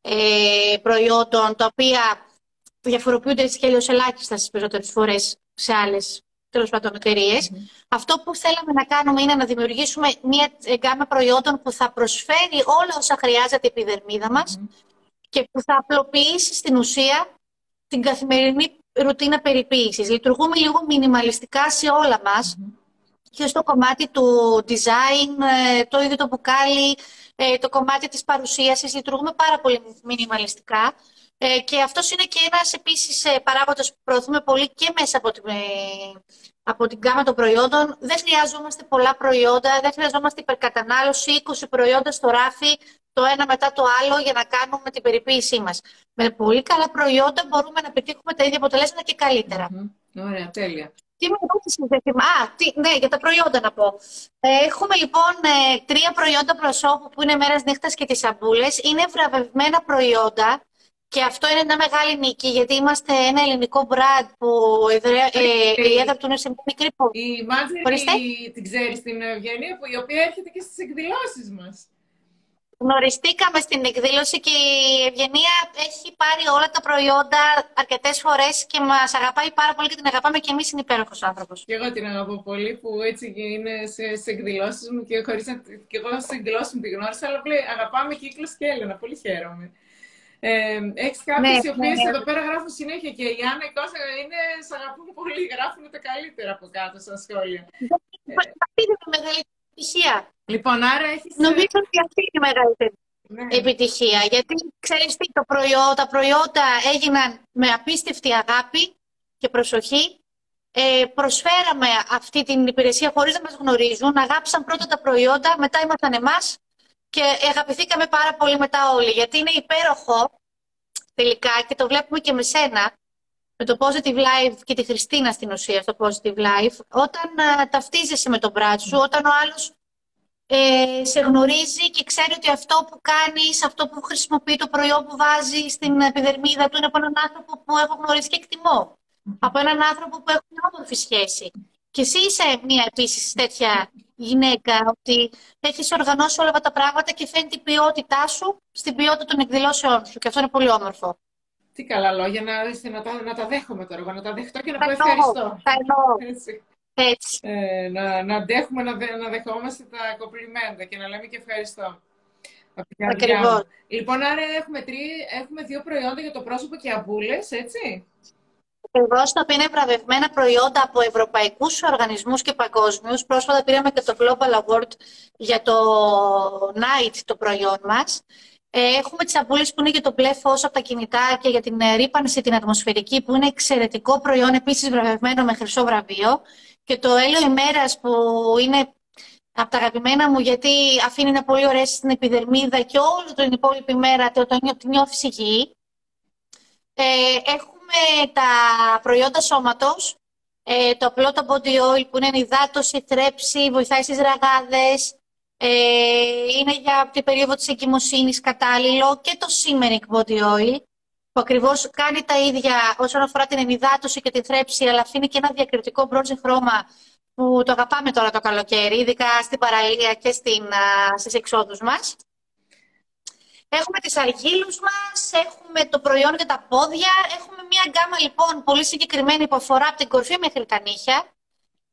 [SPEAKER 2] ε, προϊόντων τα οποία διαφοροποιούνται έτσι και αλλιώς ελάχιστα στις περισσότερες φορές σε άλλες τέλος πάντων εταιρείες. Αυτό που θέλαμε να κάνουμε είναι να δημιουργήσουμε μια γκάμα προϊόντων που θα προσφέρει όλα όσα χρειάζεται η επιδερμίδα μας και που θα απλοποιήσει στην ουσία την καθημερινή ρουτίνα περιποίησης. Λειτουργούμε λίγο μινιμαλιστικά σε όλα μας και στο κομμάτι του design, ε, το ίδιο το μπουκάλι, ε, το κομμάτι της παρουσίασης. Λειτουργούμε πάρα πολύ μινιμαλιστικά. Ε, και αυτός είναι και ένας επίσης ε, παράγοντας που προωθούμε πολύ και μέσα από την, ε, από την γάμα των προϊόντων. Δεν χρειαζόμαστε πολλά προϊόντα, δεν χρειαζόμαστε υπερκατανάλωση, 20 προϊόντα στο ράφι, το ένα μετά το άλλο για να κάνουμε την περιποίησή μας. Με πολύ καλά προϊόντα μπορούμε να πετύχουμε τα ίδια αποτελέσματα και καλύτερα.
[SPEAKER 1] Mm-hmm. Ωραία, τέλεια.
[SPEAKER 2] Τι με ρώτησες, δεν θυμάμαι. Α, τι, ναι, για τα προϊόντα να πω. Έχουμε λοιπόν τρία προϊόντα προσώπου που είναι μέρας νύχτας και τι σαμπούλε. Είναι βραβευμένα προϊόντα και αυτό είναι μια μεγάλη νίκη, γιατί είμαστε ένα ελληνικό μπραντ που ε, η έδρα του είναι σε μια μικρή πόλη.
[SPEAKER 1] Η Μάτζερη την ξέρει στην Ευγενία, που η οποία έρχεται και στις εκδηλώσεις μας.
[SPEAKER 2] Γνωριστήκαμε στην εκδήλωση και η Ευγενία έχει πάρει όλα τα προϊόντα αρκετές φορές και μας αγαπάει πάρα πολύ και την αγαπάμε και εμείς είναι υπέροχος άνθρωπος.
[SPEAKER 1] Και εγώ την αγαπώ πολύ που έτσι είναι σε, σε εκδηλώσεις μου και, χωρίς να, και εγώ στι εκδηλώσεις μου τη γνώρισα, αλλά αγαπάμε κύκλο και Έλενα. Πολύ χαίρομαι. Ε, Έχεις κάποιε ναι, οι οποίε ναι, ναι. εδώ πέρα γράφουν συνέχεια και η Άννα και όσα είναι, σ' αγαπούν πολύ. Γράφουν τα καλύτερα από κάτω στα σχόλια.
[SPEAKER 2] Αυτή είναι η μεγαλύτερη επιτυχία.
[SPEAKER 1] Λοιπόν, άρα έχεις.
[SPEAKER 2] Νομίζω ότι αυτή είναι η μεγαλύτερη. ναι. επιτυχία. Γιατί ξέρεις τι, το προϊό, τα προϊόντα έγιναν με απίστευτη αγάπη και προσοχή. Ε, προσφέραμε αυτή την υπηρεσία χωρίς να μας γνωρίζουν. Αγάπησαν πρώτα τα προϊόντα, μετά ήμασταν εμάς και αγαπηθήκαμε πάρα πολύ μετά όλοι. Γιατί είναι υπέροχο τελικά και το βλέπουμε και με σένα με το Positive Life και τη Χριστίνα στην ουσία στο Positive Life, όταν α, ταυτίζεσαι με τον μπράτσο σου, όταν ο άλλος ε, σε γνωρίζει και ξέρει ότι αυτό που κάνεις, αυτό που χρησιμοποιεί, το προϊόν που βάζεις στην επιδερμίδα του είναι από έναν άνθρωπο που έχω γνωρίσει και εκτιμώ. Από έναν άνθρωπο που έχω μια όμορφη σχέση. Και εσύ είσαι μια επίσης τέτοια γυναίκα, ότι έχεις οργανώσει όλα αυτά τα πράγματα και φαίνεται η ποιότητά σου στην ποιότητα των εκδηλώσεών σου. Και αυτό είναι πολύ όμορφο.
[SPEAKER 1] Τι καλά λόγια, να, να, τα, να τα δέχομαι τώρα, να τα δεχτώ και να πω ευχαριστώ.
[SPEAKER 2] Θα εννοώ. Έτσι. Έτσι.
[SPEAKER 1] Ε, να, να αντέχουμε να, να δεχόμαστε τα κοπλιμέντα και να λέμε και ευχαριστώ.
[SPEAKER 2] Ακριβώς.
[SPEAKER 1] Λοιπόν, άρα έχουμε, τρί, έχουμε δύο προϊόντα για το πρόσωπο και αμπούλες, έτσι.
[SPEAKER 2] Ακριβώ, τα οποία είναι βραβευμένα προϊόντα από ευρωπαϊκούς οργανισμούς και παγκόσμιους. Πρόσφατα πήραμε και το Global Award για το Night το προϊόν μας. Ε, έχουμε τις αμπούλες που είναι για το μπλε φως από τα κινητά και για την ε, ρήπανση την ατμοσφαιρική, που είναι εξαιρετικό προϊόν, επίσης βραβευμένο με χρυσό βραβείο. Και το έλαιο ημέρας που είναι από τα αγαπημένα μου, γιατί αφήνει ένα πολύ ωραία στην επιδερμίδα και όλη την υπόλοιπη μέρα το, το, το νιώθεις υγιή. Ε, έχουμε τα προϊόντα σώματος, ε, το απλό το body oil που είναι υδάτωση, θρέψη, βοηθάει στις ραγάδες, ε, είναι για την περίοδο της εγκυμοσύνης κατάλληλο και το Simmering Body Oil που ακριβώς κάνει τα ίδια όσον αφορά την ενυδάτωση και την θρέψη αλλά αφήνει και ένα διακριτικό μπρόζι χρώμα που το αγαπάμε τώρα το καλοκαίρι, ειδικά στην παραλία και στην, α, στις εξόδους μας. Έχουμε τις αργύλους μας, έχουμε το προϊόν για τα πόδια, έχουμε μια γκάμα λοιπόν πολύ συγκεκριμένη που αφορά από την κορφή μέχρι τα νύχια.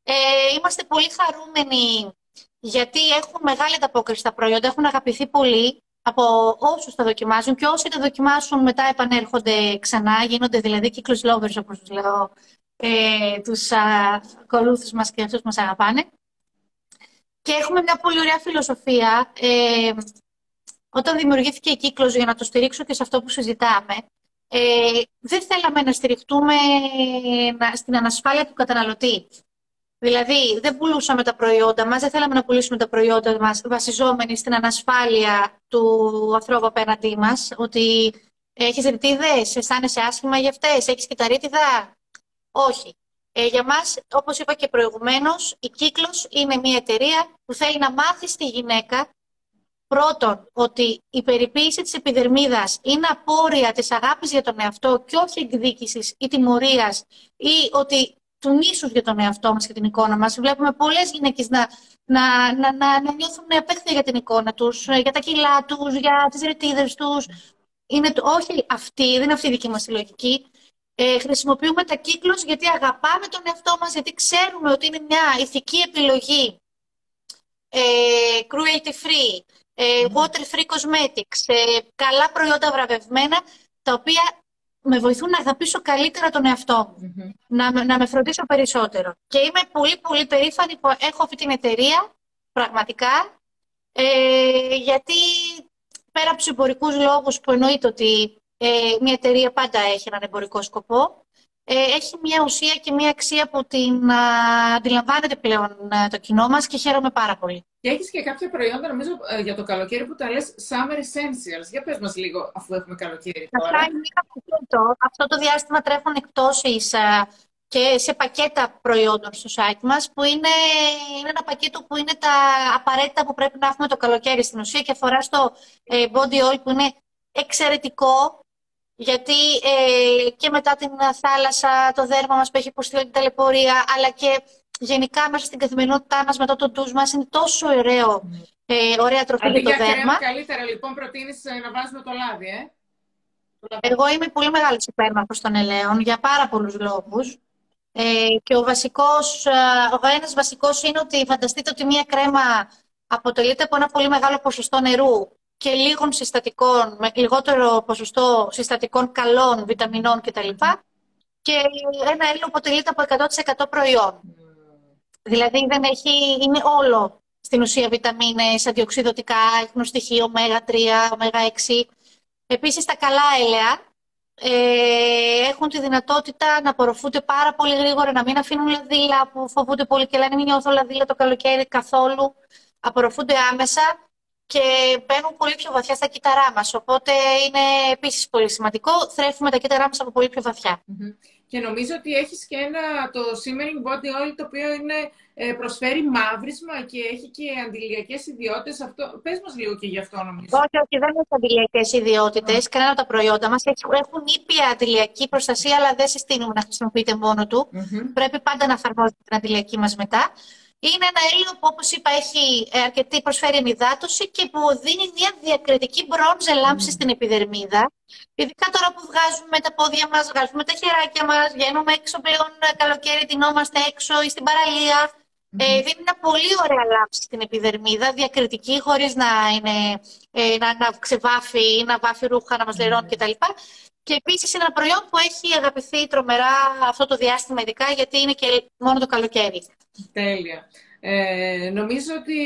[SPEAKER 2] Ε, είμαστε πολύ χαρούμενοι γιατί έχουν μεγάλη ανταπόκριση τα προϊόντα, έχουν αγαπηθεί πολύ από όσους τα δοκιμάζουν και όσοι τα δοκιμάσουν μετά επανέρχονται ξανά, γίνονται δηλαδή κύκλους lovers όπως τους λέω, ε, τους ακολούθους μας και αυτούς που μας αγαπάνε. Και έχουμε μια πολύ ωραία φιλοσοφία. Ε, όταν δημιουργήθηκε η κύκλος, για να το στηρίξω και σε αυτό που συζητάμε, ε, δεν θέλαμε να στηριχτούμε στην ανασφάλεια του καταναλωτή. Δηλαδή, δεν πουλούσαμε τα προϊόντα μας, δεν θέλαμε να πουλήσουμε τα προϊόντα μας βασιζόμενοι στην ανασφάλεια του ανθρώπου απέναντί μας, ότι έχεις ρητίδες, αισθάνεσαι άσχημα για αυτές, έχεις κυταρίτιδα. Όχι. Ε, για μας, όπως είπα και προηγουμένως, η Κύκλος είναι μια εταιρεία που θέλει να μάθει στη γυναίκα πρώτον ότι η περιποίηση της επιδερμίδας είναι απόρρια της αγάπης για τον εαυτό και όχι εκδίκησης ή τιμωρίας ή ότι του μίσους για τον εαυτό μας και την εικόνα μας. Βλέπουμε πολλές γυναίκες να, να, να, να, να νιώθουν απέχθεια για την εικόνα τους, για τα κιλά τους, για τις ρετίδες τους. Είναι, όχι αυτή, δεν είναι αυτή η δική μας λογική. Ε, χρησιμοποιούμε τα κύκλους γιατί αγαπάμε τον εαυτό μας, γιατί ξέρουμε ότι είναι μια ηθική επιλογή ε, cruelty free, ε, water free cosmetics, ε, καλά προϊόντα βραβευμένα, τα οποία με βοηθούν να αγαπήσω καλύτερα τον εαυτό μου, να, να με φροντίσω περισσότερο. Και είμαι πολύ πολύ περήφανη που έχω αυτή την εταιρεία, πραγματικά, ε, γιατί πέρα από τους εμπορικούς λόγους που εννοείται ότι ε, μια εταιρεία πάντα έχει έναν εμπορικό σκοπό, ε, έχει μια ουσία και μια αξία που την αντιλαμβάνεται πλέον το κοινό μας και χαίρομαι πάρα πολύ.
[SPEAKER 1] Και έχεις και κάποια προϊόντα, νομίζω, ε, για το καλοκαίρι που τα λες Summer Essentials. Για πες μας λίγο, αφού έχουμε καλοκαίρι τώρα.
[SPEAKER 2] Αυτά είναι πακέτο. Αυτό το διάστημα τρέχουν εκπτώσεις και σε πακέτα προϊόντων στο site μας, που είναι, είναι ένα πακέτο που είναι τα απαραίτητα που πρέπει να έχουμε το καλοκαίρι στην ουσία και αφορά στο ε, body oil που είναι εξαιρετικό γιατί ε, και μετά την θάλασσα το δέρμα μας που έχει υποστεί την ταλαιπωρία, αλλά και γενικά μέσα στην καθημερινότητά μας μετά το ντους μας είναι τόσο ωραίο, ε, ωραία τροφή για το δέρμα.
[SPEAKER 1] καλύτερα λοιπόν προτείνεις ε, να βάζουμε το λάδι, ε;
[SPEAKER 2] Εγώ είμαι πολύ μεγάλη υπέρμαχος των ελαίων για πάρα πολλούς λόγους. Ε, και ο βασικός, ε, ο ένας βασικός είναι ότι φανταστείτε ότι μία κρέμα αποτελείται από ένα πολύ μεγάλο ποσοστό νερού και λίγων συστατικών, με λιγότερο ποσοστό συστατικών καλών, βιταμινών κτλ. Και ένα έλλειμμα αποτελείται από 100% προϊόν. Δηλαδή δεν έχει, είναι όλο στην ουσία βιταμίνες, αντιοξυδοτικά, έχουν στοιχείο ωμέγα 3, ωμέγα 6. Επίσης τα καλά έλαια ε, έχουν τη δυνατότητα να απορροφούνται πάρα πολύ γρήγορα, να μην αφήνουν λαδίλα που φοβούνται πολύ και λένε μην νιώθω λαδίλα το καλοκαίρι καθόλου. Απορροφούνται άμεσα και μπαίνουν πολύ πιο βαθιά στα κύτταρά μας. Οπότε είναι επίσης πολύ σημαντικό. Θρέφουμε τα κύτταρά μας από πολύ πιο βαθια
[SPEAKER 1] Και νομίζω ότι έχεις και ένα, το Simmering Body Oil, το οποίο είναι, ε, προσφέρει μαύρισμα και έχει και αντιλιακές ιδιότητες. Αυτό, πες μας λίγο και γι' αυτό νομίζω.
[SPEAKER 2] Όχι, όχι, δεν έχει αντιλιακές ιδιότητες. Mm. Κανένα από τα προϊόντα μας έχουν ήπια αντιλιακή προστασία, αλλά δεν συστήνουμε να χρησιμοποιείτε μόνο του. Πρέπει πάντα να εφαρμόζετε την αντιλιακή μας μετά. Είναι ένα έλαιο που, όπως είπα, έχει ε, αρκετή προσφέρει ενυδάτωση και που δίνει μια διακριτική μπρόντζε λάμψη στην επιδερμίδα. Ειδικά τώρα που βγάζουμε τα πόδια μας, βγάζουμε τα χεράκια μας, βγαίνουμε έξω πλέον ε, καλοκαίρι, τεινόμαστε έξω ή στην παραλία. Ε, δίνει μια πολύ ωραία λάμψη στην επιδερμίδα, διακριτική, χωρίς να, είναι, ε, να, να ξεβάφει ή να βάφει ρούχα, να μας λερώνει κτλ. Και επίσης είναι ένα προϊόν που έχει αγαπηθεί τρομερά αυτό το διάστημα ειδικά, γιατί είναι και μόνο το καλοκαίρι.
[SPEAKER 1] Τέλεια. Ε, νομίζω ότι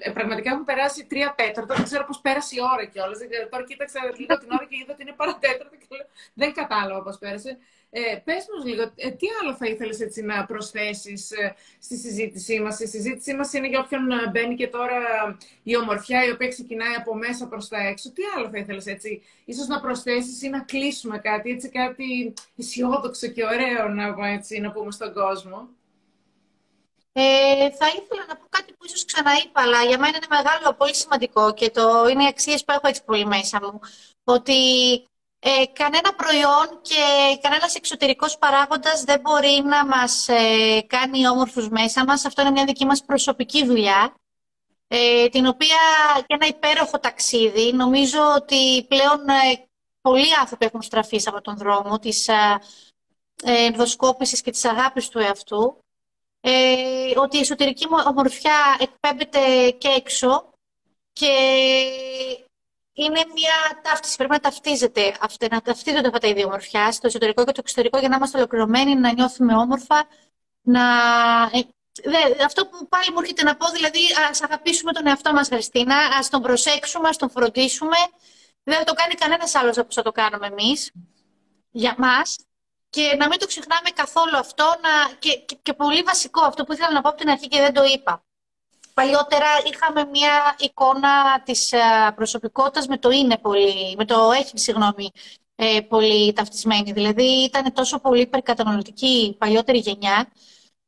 [SPEAKER 1] ε, πραγματικά έχουν περάσει τρία τέταρτα. Δεν ξέρω πώς πέρασε η ώρα κιόλας. Τώρα κοίταξα λίγο την ώρα και είδα ότι είναι παρατέταρτα και δεν κατάλαβα πώς πέρασε. Ε, πες μας λίγο, ε, τι άλλο θα ήθελες έτσι να προσθέσεις ε, στη συζήτησή μας; Η συζήτησή μας είναι για όποιον ε, μπαίνει και τώρα η ομορφιά η οποία ξεκινάει από μέσα προς τα έξω. Τι άλλο θα ήθελες έτσι, ίσως να προσθέσεις ή να κλείσουμε κάτι, έτσι κάτι αισιόδοξο και ωραίο να, έτσι, να πούμε στον κόσμο;
[SPEAKER 2] Ε, θα ήθελα να πω κάτι που ίσως ξαναείπα, αλλά για μένα είναι μεγάλο, πολύ σημαντικό και το είναι οι αξίες που έχω έτσι πολύ μέσα μου. Ότι ε, κανένα προϊόν και κανένας εξωτερικός παράγοντας δεν μπορεί να μας ε, κάνει όμορφους μέσα μας. Αυτό είναι μια δική μας προσωπική δουλειά, ε, την οποία και ένα υπέροχο ταξίδι. Νομίζω ότι πλέον ε, πολλοί άνθρωποι έχουν στραφείς από τον δρόμο της ε, ενδοσκόπησης και της αγάπης του εαυτού. Ε, ότι η εσωτερική ομορφιά εκπέμπεται και έξω και είναι μια ταύτιση. Πρέπει να ταυτίζεται αυτή, να ταυτίζονται αυτά τα ίδια ομορφιά, στο εσωτερικό και το εξωτερικό, για να είμαστε ολοκληρωμένοι, να νιώθουμε όμορφα. Να... Ε, δε, αυτό που πάλι μου έρχεται να πω, δηλαδή, ας αγαπήσουμε τον εαυτό μας, Χριστίνα, ας τον προσέξουμε, ας τον φροντίσουμε. Δεν θα το κάνει κανένας άλλος όπως θα το κάνουμε εμείς. Για μας. Και να μην το ξεχνάμε καθόλου αυτό. Να... Και, και, και πολύ βασικό, αυτό που ήθελα να πω από την αρχή και δεν το είπα. Παλιότερα είχαμε μια εικόνα της ε, προσωπικότητας με το είναι πολύ, με το έχει, συγγνώμη, ε, πολύ ταυτισμένη. Δηλαδή ήταν τόσο πολύ υπερκαταναλωτική η παλιότερη γενιά,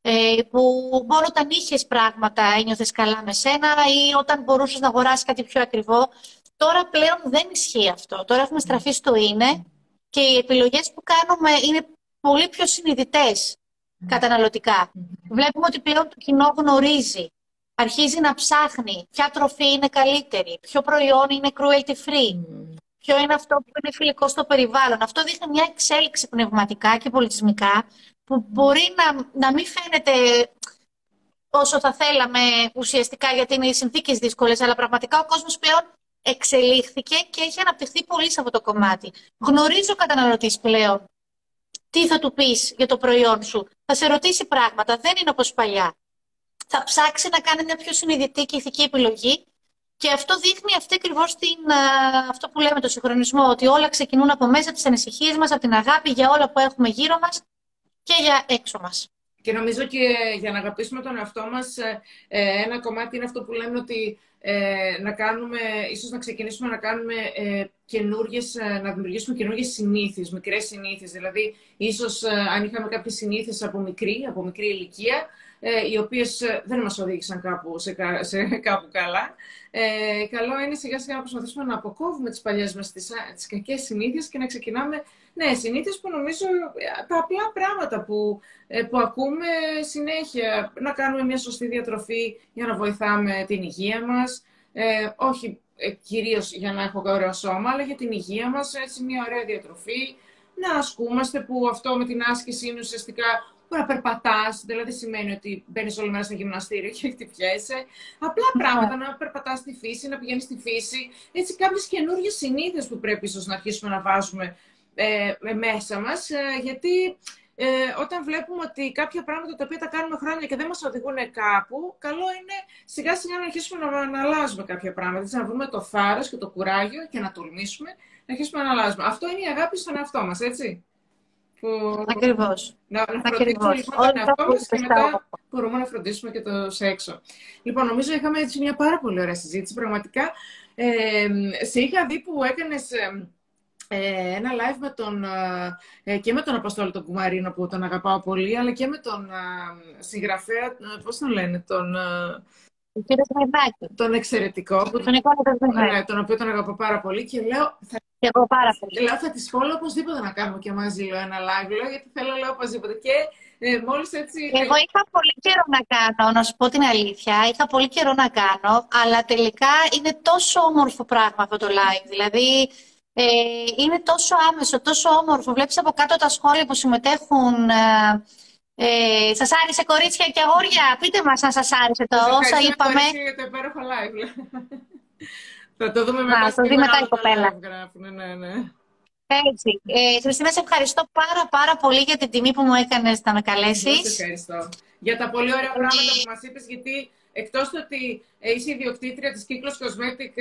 [SPEAKER 2] ε, που μόνο όταν είχες πράγματα ένιωθες καλά με σένα ή όταν μπορούσες να αγοράσεις κάτι πιο ακριβό. Τώρα πλέον δεν ισχύει αυτό. Τώρα έχουμε στραφεί στο είναι και οι επιλογές που κάνουμε είναι πολύ πιο συνειδητές καταναλωτικά. Βλέπουμε ότι πλέον το κοινό γνωρίζει αρχίζει να ψάχνει ποια τροφή είναι καλύτερη, ποιο προϊόν είναι cruelty free, mm. ποιο είναι αυτό που είναι φιλικό στο περιβάλλον. Αυτό δείχνει μια εξέλιξη πνευματικά και πολιτισμικά που μπορεί να, να μην φαίνεται όσο θα θέλαμε ουσιαστικά γιατί είναι οι συνθήκες δύσκολες, αλλά πραγματικά ο κόσμος πλέον εξελίχθηκε και έχει αναπτυχθεί πολύ σε αυτό το κομμάτι. Γνωρίζει ο καταναλωτή πλέον τι θα του πεις για το προϊόν σου; Θα σε ρωτήσει πράγματα. Δεν είναι όπως παλιά θα ψάξει να κάνει μια πιο συνειδητή και ηθική επιλογή. Και αυτό δείχνει αυτή ακριβώς αυτό που λέμε το συγχρονισμό, ότι όλα ξεκινούν από μέσα τις ανησυχίες μας, από την αγάπη για όλα που έχουμε γύρω μας και για έξω μας.
[SPEAKER 1] Και νομίζω και για να αγαπήσουμε τον εαυτό μας, ε, ε, ένα κομμάτι είναι αυτό που λέμε ότι ε, να κάνουμε, ίσως να ξεκινήσουμε να κάνουμε ε, καινούργιες, να δημιουργήσουμε καινούργιες συνήθειες, μικρές συνήθειες. Δηλαδή, ίσως αν είχαμε κάποιες συνήθειες από μικρή, από μικρή ηλικία, ε, οι οποίες ε, δεν μας οδήγησαν κάπου, σε, σε, κάπου καλά. Ε, καλό είναι σιγά σιγά να προσπαθήσουμε να αποκόβουμε τις παλιές μας τις, τις κακές συνήθειες και να ξεκινάμε νέες συνήθειες που νομίζω ε, τα απλά πράγματα που, που ακούμε συνέχεια. Να κάνουμε μια σωστή διατροφή για να βοηθάμε την υγεία μας. Ε, όχι ε, κυρίως για να έχω ωραίο σώμα, αλλά για την υγεία μας, έτσι μια ωραία διατροφή, να ασκούμαστε που αυτό με την άσκηση είναι ουσιαστικά που να περπατάς, δηλαδή σημαίνει ότι μπαίνεις όλη μέρα στο γυμναστήριο και χτυπιέσαι. Απλά ναι. πράγματα, να περπατάς στη φύση, να πηγαίνεις στη φύση. Έτσι, κάποιες καινούργιες συνήθειες που πρέπει ίσως να αρχίσουμε να βάζουμε ε, μέσα μας. Ε, γιατί ε, όταν βλέπουμε ότι κάποια πράγματα τα οποία τα κάνουμε χρόνια και δεν μας οδηγούν κάπου, καλό είναι σιγά σιγά να αρχίσουμε να, να αλλάζουμε κάποια πράγματα. Δηλαδή, να βρούμε το θάρρος και το κουράγιο και να τολμήσουμε να αρχίσουμε να αλλάζουμε. Αυτό είναι η αγάπη στον εαυτό μας, έτσι.
[SPEAKER 2] Που... Ακριβώς.
[SPEAKER 1] Να, να φροντίσουμε λοιπόν τον εαυτό μας και μετά μπορούμε να φροντίσουμε και το σεξο. Λοιπόν, νομίζω είχαμε έτσι μια πάρα πολύ ωραία συζήτηση. Πραγματικά, ε, σε είχα δει που έκανες... Ε, ε, ένα live με τον, ε, και με τον Αποστόλη τον Κουμαρίνο που τον αγαπάω πολύ, αλλά και με τον ε, συγγραφέα, ε, πώς τον λένε, τον... Τον εξαιρετικό, που, τον, ναι, τον οποίο τον αγαπώ πάρα πολύ και λέω, θα,
[SPEAKER 2] και εγώ πάρα πολύ.
[SPEAKER 1] Λέω, θα της φόλω οπωσδήποτε να κάνουμε και μαζί λέω, ένα live, λέω, γιατί θέλω λέω οπωσδήποτε. Και ε, μόλις έτσι...
[SPEAKER 2] Εγώ είχα πολύ καιρό να κάνω, να σου πω την αλήθεια, είχα πολύ καιρό να κάνω, αλλά τελικά είναι τόσο όμορφο πράγμα αυτό το live. Δηλαδή, ε, είναι τόσο άμεσο, τόσο όμορφο. Βλέπεις από κάτω τα σχόλια που συμμετέχουν. Ε, ε, σας άρεσε κορίτσια και αγόρια; Πείτε μας αν σας άρεσε το όσα είπαμε.
[SPEAKER 1] για το υπέροχο live. Θα το δούμε μετά.
[SPEAKER 2] το δει μετά η κοπέλα.
[SPEAKER 1] Ναι, ναι, ναι.
[SPEAKER 2] Έτσι. Ε, Χριστίνα, σε ευχαριστώ πάρα πάρα πολύ για την τιμή που μου έκανες να με καλέσεις.
[SPEAKER 1] Σε ευχαριστώ. Για τα πολύ ωραία πράγματα που μας είπες, γιατί εκτός του ότι είσαι ιδιοκτήτρια της Κύκλος Cosmetic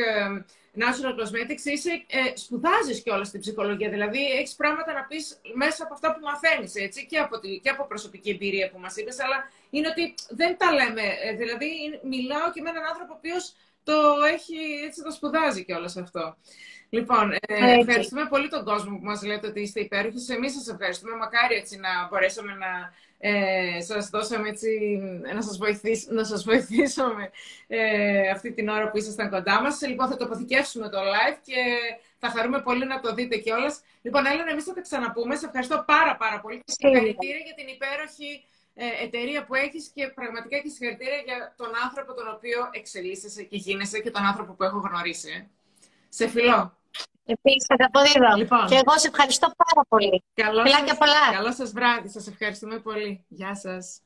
[SPEAKER 1] ε, National Cosmetics, είσαι, ε, σπουδάζεις και όλα στην ψυχολογία. Δηλαδή, έχεις πράγματα να πεις μέσα από αυτά που μαθαίνεις, έτσι, και από, τη, και από προσωπική εμπειρία που μας είπες, αλλά είναι ότι δεν τα λέμε. Ε, δηλαδή, μιλάω και με έναν άνθρωπο ο οποίος το έχει, έτσι, το σπουδάζει και όλο αυτό. Λοιπόν, ε, ευχαριστούμε πολύ τον κόσμο που μας λέτε ότι είστε υπέροχοι. Εμείς σας ευχαριστούμε. Μακάρι έτσι να μπορέσουμε να ε, σας δώσαμε έτσι, να σας, βοηθής, να σας βοηθήσουμε ε, αυτή την ώρα που ήσασταν κοντά μας. Λοιπόν, θα το αποθηκεύσουμε το live και θα χαρούμε πολύ να το δείτε κιόλας. Λοιπόν, Έλληνα, εμείς θα τα ξαναπούμε. Σε ευχαριστώ πάρα πάρα πολύ και συγχαρητήρια για την υπέροχη ε, εταιρεία που έχεις και πραγματικά και συγχαρητήρια για τον άνθρωπο τον οποίο εξελίσσεσαι και γίνεσαι και τον άνθρωπο που έχω γνωρίσει. Ε. Σε φιλό.
[SPEAKER 2] Επίσης, αγαπώ Λοιπόν. Και εγώ σε ευχαριστώ πάρα πολύ.
[SPEAKER 1] Καλό σας, πολλά. Καλό σας βράδυ. Σας ευχαριστούμε πολύ. Γεια σας.